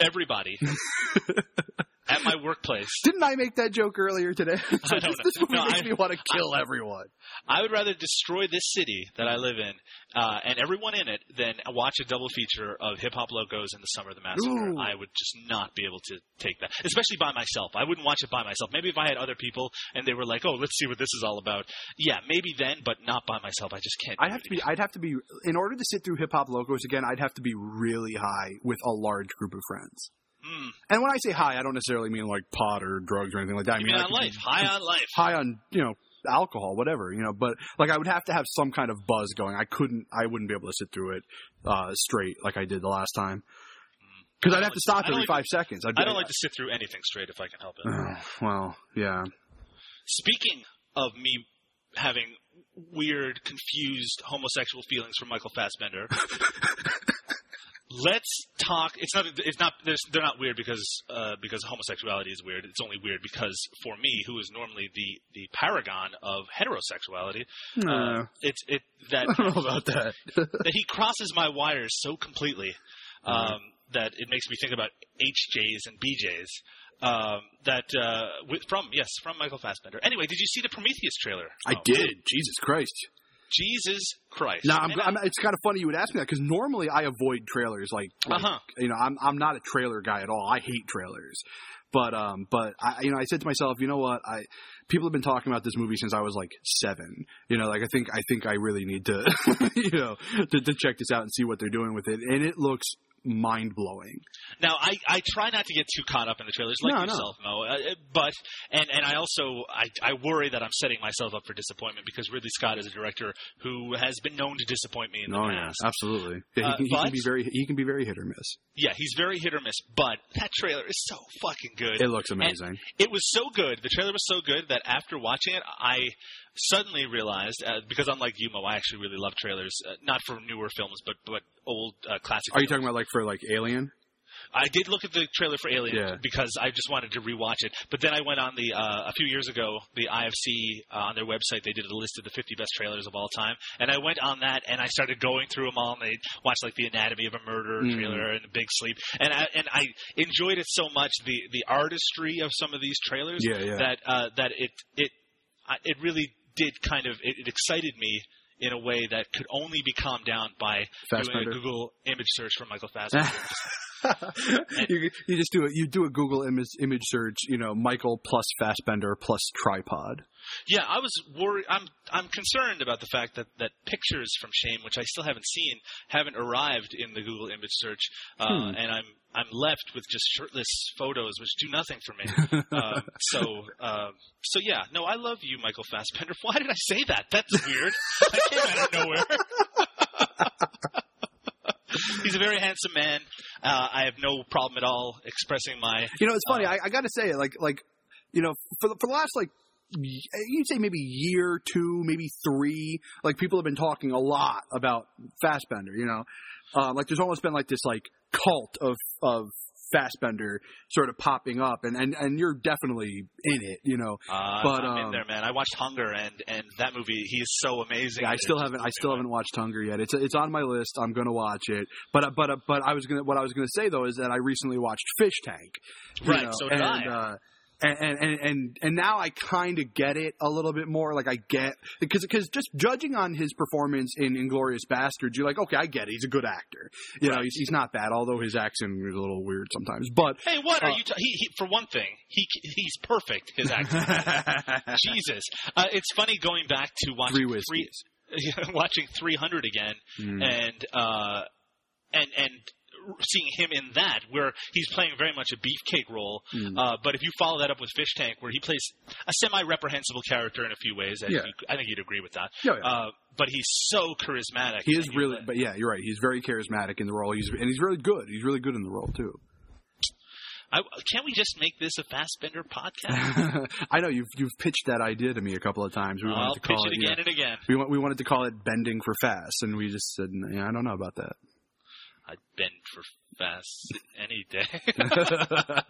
everybody at my workplace. didn't I make that joke earlier today? It's like, don't this, movie No, makes I- me want to kill everyone. I would rather destroy this city that I live in uh, and everyone in it than watch a double feature of Hip Hop Locos and The Summer of the Massacre. Ooh. I would just not be able to take that, especially by myself. I wouldn't watch it by myself. Maybe if I had other people and they were like, "Oh, let's see what this is all about." Yeah, maybe then, but not by myself. I just can't. I'd have to be. I'd have to be. In order to sit through Hip Hop Locos again, I'd have to be really high with a large group of friends. Mm. And when I say high, I don't necessarily mean like pot or drugs or anything like that. I You mean, mean on could be life, high on life. high on you know alcohol, whatever you know. But like, I would have to have some kind of buzz going. I couldn't. I wouldn't be able to sit through it uh, straight like I did the last time. Because I'd have to stop don't every like- five seconds. I'd I don't like to sit through anything straight if I can help it. Oh, well, yeah. Speaking of me having weird, confused homosexual feelings for Michael Fassbender, let's talk. It's not. It's not. They're not weird because uh, because homosexuality is weird. It's only weird because for me, who is normally the the paragon of heterosexuality, uh, Uh, it's it that I don't know about that. that he crosses my wires so completely um, that it makes me think about HJs and BJs. Um, that uh, with, from yes from Michael Fassbender. Anyway, did you see the Prometheus trailer? I Oh, did. Jesus Christ. Jesus Christ! Now, I'm, I'm, it's kind of funny you would ask me that because normally I avoid trailers. Like, like, Uh-huh. you know, I'm I'm not a trailer guy at all. I hate trailers. But um, but I, you know, I said to myself, you know what? I people have been talking about this movie since I was like seven. You know, like I think I think I really need to, you know, to, to check this out and see what they're doing with it. And it looks mind blowing. Now, I, I try not to get too caught up in the trailers like No, no. yourself, Mo. Uh, uh, but and and I also I, I worry that I'm setting myself up for disappointment because Ridley Scott is a director who has been known to disappoint me in the Oh yeah, absolutely. Yeah, Uh, he, he can be very he can be very hit or miss. Yeah, he's very hit or miss, but that trailer is so fucking good. It looks And amazing. it was so good. The trailer was so good that after watching it, I suddenly realized uh, because unlike you, Mo, I actually really love trailers, uh, not for newer films, but but old uh, classic. Are you films. talking about like for like Alien? I did look at the trailer for Alien Yeah. because I just wanted to rewatch it. But then I went on the uh, a few years ago, the IFC uh, on their website they did a list of the 50 best trailers of all time, and I went on that and I started going through them all. And they watched like the Anatomy of a Murder Mm. trailer and the Big Sleep, and I, and I enjoyed it so much the the artistry of some of these trailers Yeah, yeah. that uh, that it it it really did kind of it, it excited me. In a way that could only be calmed down by doing a Google image search for Michael Fassbender. you, you just do it. You do a Google image image search. You know, Michael plus Fassbender plus tripod. Yeah, I was worried. I'm I'm concerned about the fact that, that pictures from Shame, which I still haven't seen, haven't arrived in the Google image search, uh, Hmm. and I'm I'm left with just shirtless photos, which do nothing for me. um, so um, so yeah, no, I love you, Michael Fassbender. Why did I say that? That's weird. that came out of nowhere. He's a very handsome man. Uh, I have no problem at all expressing my You know, it's funny. Uh, I, I got to say it. Like like you know, for the, for the last like you'd say maybe year, two, maybe three. Like people have been talking a lot about Fassbender. You know, um, like there's almost been like this like cult of of Fassbender sort of popping up, and and and you're definitely in it. You know, Uh, But, I'm in um, there, man. I watched Hunger, and and that movie, he is so amazing. Yeah, I still haven't. I still haven't watched Hunger yet. It's it's on my list. I'm gonna watch it. But but but I was gonna. What I was gonna say though is that I recently watched Fish Tank. Right, know, so did and, I. Uh, and, and and and now I kind of get it a little bit more. Like I get because because just judging on his performance in Inglourious Basterds, you're like, okay, I get it. He's a good actor. You know, he's, he's not bad, although his accent is a little weird sometimes. But Hey, what are Uh, you? T- he, he, for one thing, he he's perfect. His acting. Jesus, uh, it's funny going back to watching three three, watching 300 again, Mm. and uh, and and seeing him in that, where he's playing very much a beefcake role. Mm. Uh, but if you follow that up with Fish Tank, where he plays a semi-reprehensible character in a few ways, I, Yeah. think, I think you'd agree with that. Yeah, yeah. Uh, but he's so charismatic. He is really, but yeah, you're right. He's very charismatic in the role. He's and he's really good. He's really good in the role too. I, can't we just make this a Fassbender podcast? I know you've you've pitched that idea to me a couple of times. We wanted I'll to call it it, yeah. again and again. We want, we wanted to call it bending for fast, and we just said, yeah, I don't know about that. I'd bend for fast any day.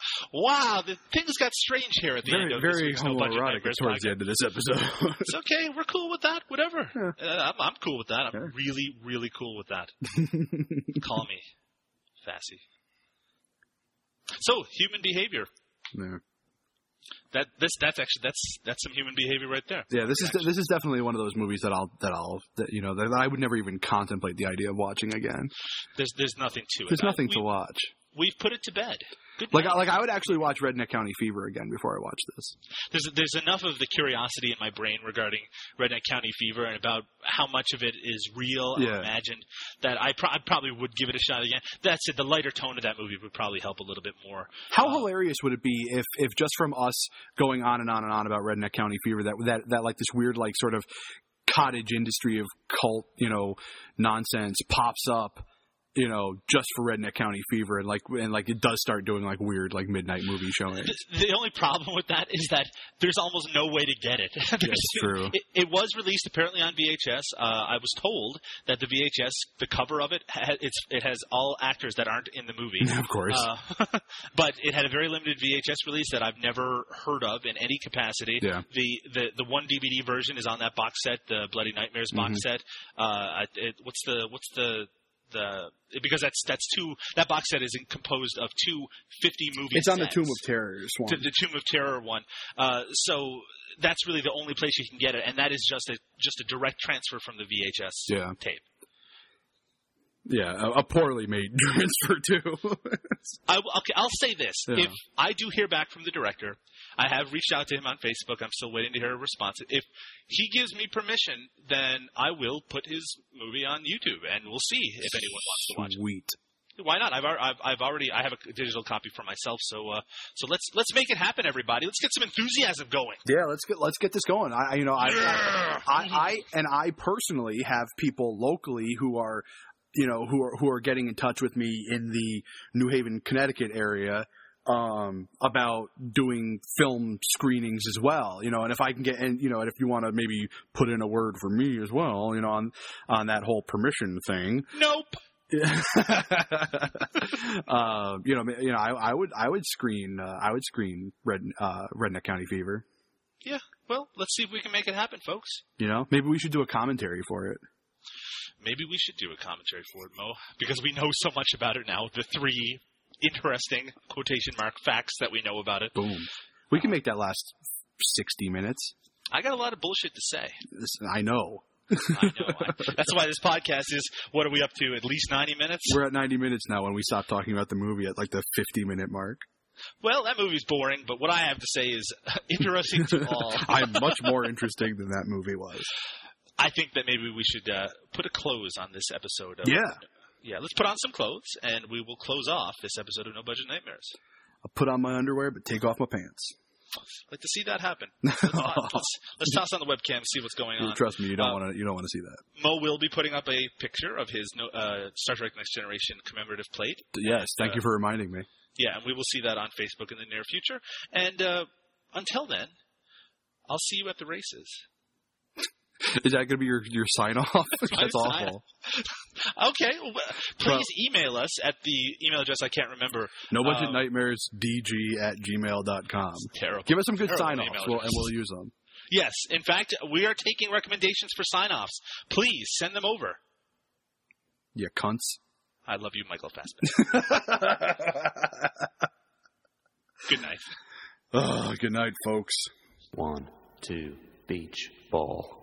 wow, the things got strange here at the very end of this very No Budget homoerotic Nightmares towards the end of this episode. It's okay. We're cool with that. Whatever. Uh, I'm, I'm cool with that. I'm Yeah. really, really cool with that. Call me Fassy. So, human behavior. yeah. That this that's actually that's that's some human behavior right there. Yeah, this is this is definitely one of those movies that I'll that I'll that you know that I would never even contemplate the idea of watching again. There's there's nothing to it. There's I- nothing we, to watch. We've put it to bed. Good Like. I- like I would actually watch Redneck County Fever again before I watch this. there's there's enough of the curiosity in my brain regarding Redneck County Fever and about how much of it is real or Yeah. imagined that I, pro- I probably would give it a shot again. That's it. The lighter tone of that movie would probably help a little bit more. How Uh, hilarious would it be if if just from us going on and on and on about Redneck County Fever that that that like this weird like sort of cottage industry of cult you know nonsense pops up you know just for Redneck County Fever and like and like it does start doing like weird like midnight movie showings. The, the only problem with that is that there's almost no way to get it. That's true. It, it was released apparently on VHS. Uh, I was told that the VHS, the cover of it, ha- it's it has all actors that aren't in the movie. of course. Uh, but it had a very limited VHS release that I've never heard of in any capacity. Yeah. The the the one DVD version is on that box set, the Bloody Nightmares box Mm-hmm. set. Uh, it, what's the what's the the because that's that's two that box set is composed of two 50 movie it's on the Tomb of Terror one. the Tomb of Terror one. Uh, so that's really the only place you can get it, and that is just a just a direct transfer from the VHS Yeah. tape. Yeah, a, a poorly made transfer too. I, okay, I'll say this: Yeah. if I do hear back from the director, I have reached out to him on Facebook. I'm still waiting to hear a response. If he gives me permission, then I will put his movie on YouTube, and we'll see if anyone wants to watch Sweet. it. Why not? I've, I've, I've already I have a digital copy for myself, so uh, so let's let's make it happen, everybody. Let's get some enthusiasm going. Yeah, let's get let's get this going. I you know I I, I I and I personally have people locally who are you know who are who are getting in touch with me in the New Haven, Connecticut area um about doing film screenings as well you know and if i can get and you know and if you want to maybe put in a word for me as well you know on on that whole permission thing Nope. uh, you know, you know, I, I would, I would screen, uh, I would screen Red, uh, Redneck County Fever. Yeah. Well, let's see if we can make it happen, folks. You know, maybe we should do a commentary for it. Maybe we should do a commentary for it, Mo, because we know so much about it now. The three interesting quotation mark facts that we know about it. Boom. We can make that last sixty minutes. I got a lot of bullshit to say. This, I know. I know. I, that's why this podcast is. What are we up to? At least ninety minutes. We're at ninety minutes now when we stop talking about the movie at like the fifty minute mark. Well, that movie's boring, but what I have to say is interesting to all. I'm much more interesting than that movie was. I think that maybe we should uh, put a close on this episode. Of, Yeah. Yeah. Let's put on some clothes, and we will close off this episode of No Budget Nightmares. I'll put on my underwear, but take off my pants. I'd like to see that happen. Let's, let's, let's toss on the webcam, and see what's going on. Trust me, you don't Uh, want to. You don't want to see that. Mo will be putting up a picture of his uh, Star Trek Next Generation commemorative plate. Yes, thank uh, you for reminding me. Yeah, and we will see that on Facebook in the near future. And uh, until then, I'll see you at the races. Is that going to be your your sign off? That's sign- awful. Okay, well, please email us at the email address I can't remember. No budget Um, nightmares dg at gmail.com. Terrible. Give us some good sign offs we'll, and we'll use them. Yes, in fact, we are taking recommendations for sign-offs. Please send them over. You cunts. I love you, Michael Fassbender. Good night. oh, good night, folks. One, two, beach ball.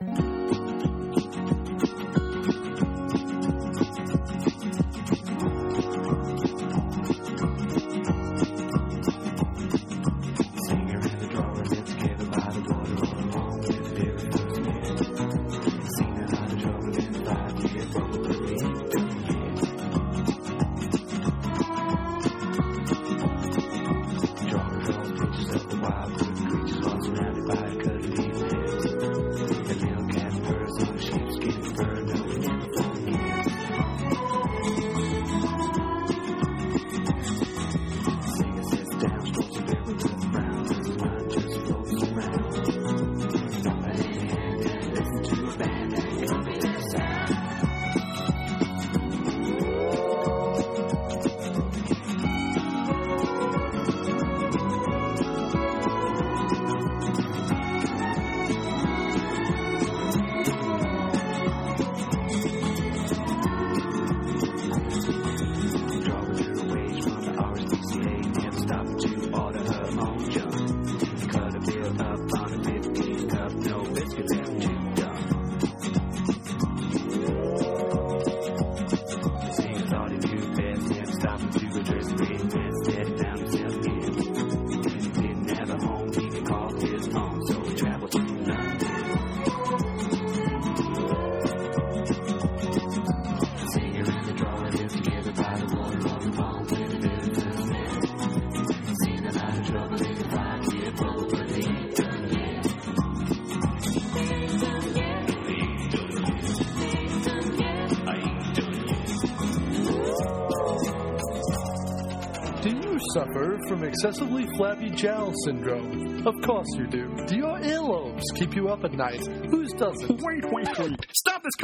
Excessively flabby jowl syndrome? Of course you do. Do your earlobes keep you up at night? Whose doesn't? Wait, wait, wait.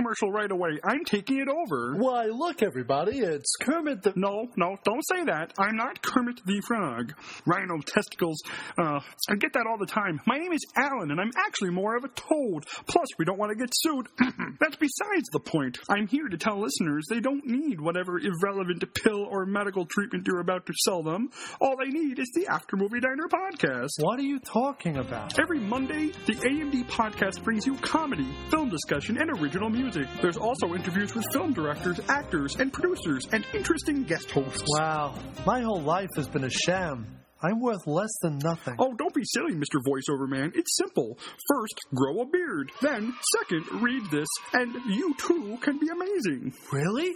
Commercial right away. I'm taking it over. Why, look, everybody, it's Kermit the. No, no, don't say that. I'm not Kermit the Frog. Rhino testicles. Uh, I get that all the time. My name is Alan, and I'm actually more of a toad. Plus, we don't want to get sued. That's besides the point. I'm here to tell listeners they don't need whatever irrelevant pill or medical treatment you're about to sell them. All they need is the After Movie Diner podcast. What are you talking about? Every Monday, the AMD podcast brings you comedy, film discussion, and original music. There's also interviews with film directors, actors, and producers, and interesting guest hosts. Wow, my whole life has been a sham. I'm worth less than nothing. Oh, don't be silly, Mr. Voiceover Man. It's simple. First, grow a beard. Then, second, read this, and you too can be amazing. Really?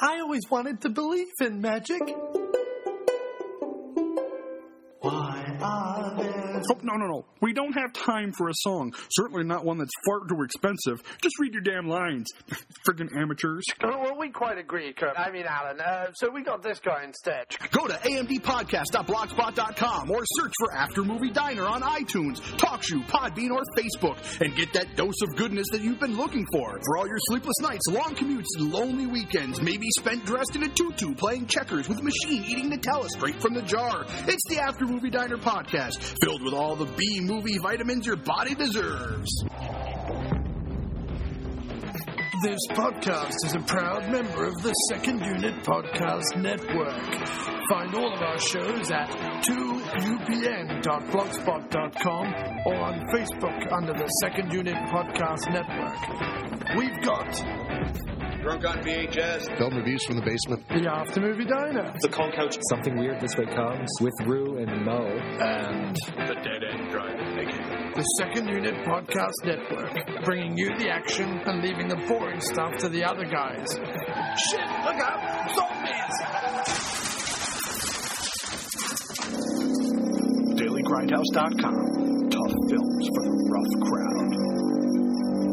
I always wanted to believe in magic. Why are Oh, no, no, no. We don't have time for a song. Certainly not one that's far too expensive. Just read your damn lines. Friggin' amateurs. Oh, well, we quite agree, Kurt. I mean, Alan. Uh, so we got this guy instead. Go to amdpodcast.blogspot.com or search for After Movie Diner on iTunes, TalkShoe, Podbean, or Facebook and get that dose of goodness that you've been looking for. For all your sleepless nights, long commutes, and lonely weekends, maybe spent dressed in a tutu playing checkers with a machine eating Nutella straight from the jar. It's the After Movie Diner podcast, filled with all the B movie vitamins your body deserves. This podcast is a proud member of the Second Unit Podcast Network. Find all of our shows at 2upn.blogspot.com or on Facebook under the Second Unit Podcast Network. We've got Drunk on VHS. Film reviews from the basement. the After Movie Diner The Call Couch. Something Weird This Way Comes with Rue and Mo. and The dead end drive naked. the Second Unit Podcast Network, bringing you the action and leaving the boring stuff to the other guys. Shit, look out! Zombies! DailyGrindhouse.com. Tough films for the rough crowd.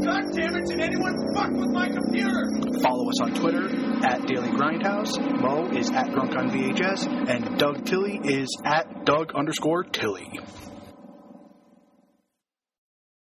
God damn it, did anyone fuck with my computer? Follow us on Twitter at Daily Grindhouse. Mo is at Drunk on VHS, and Doug Tilley is at Doug underscore Tilley.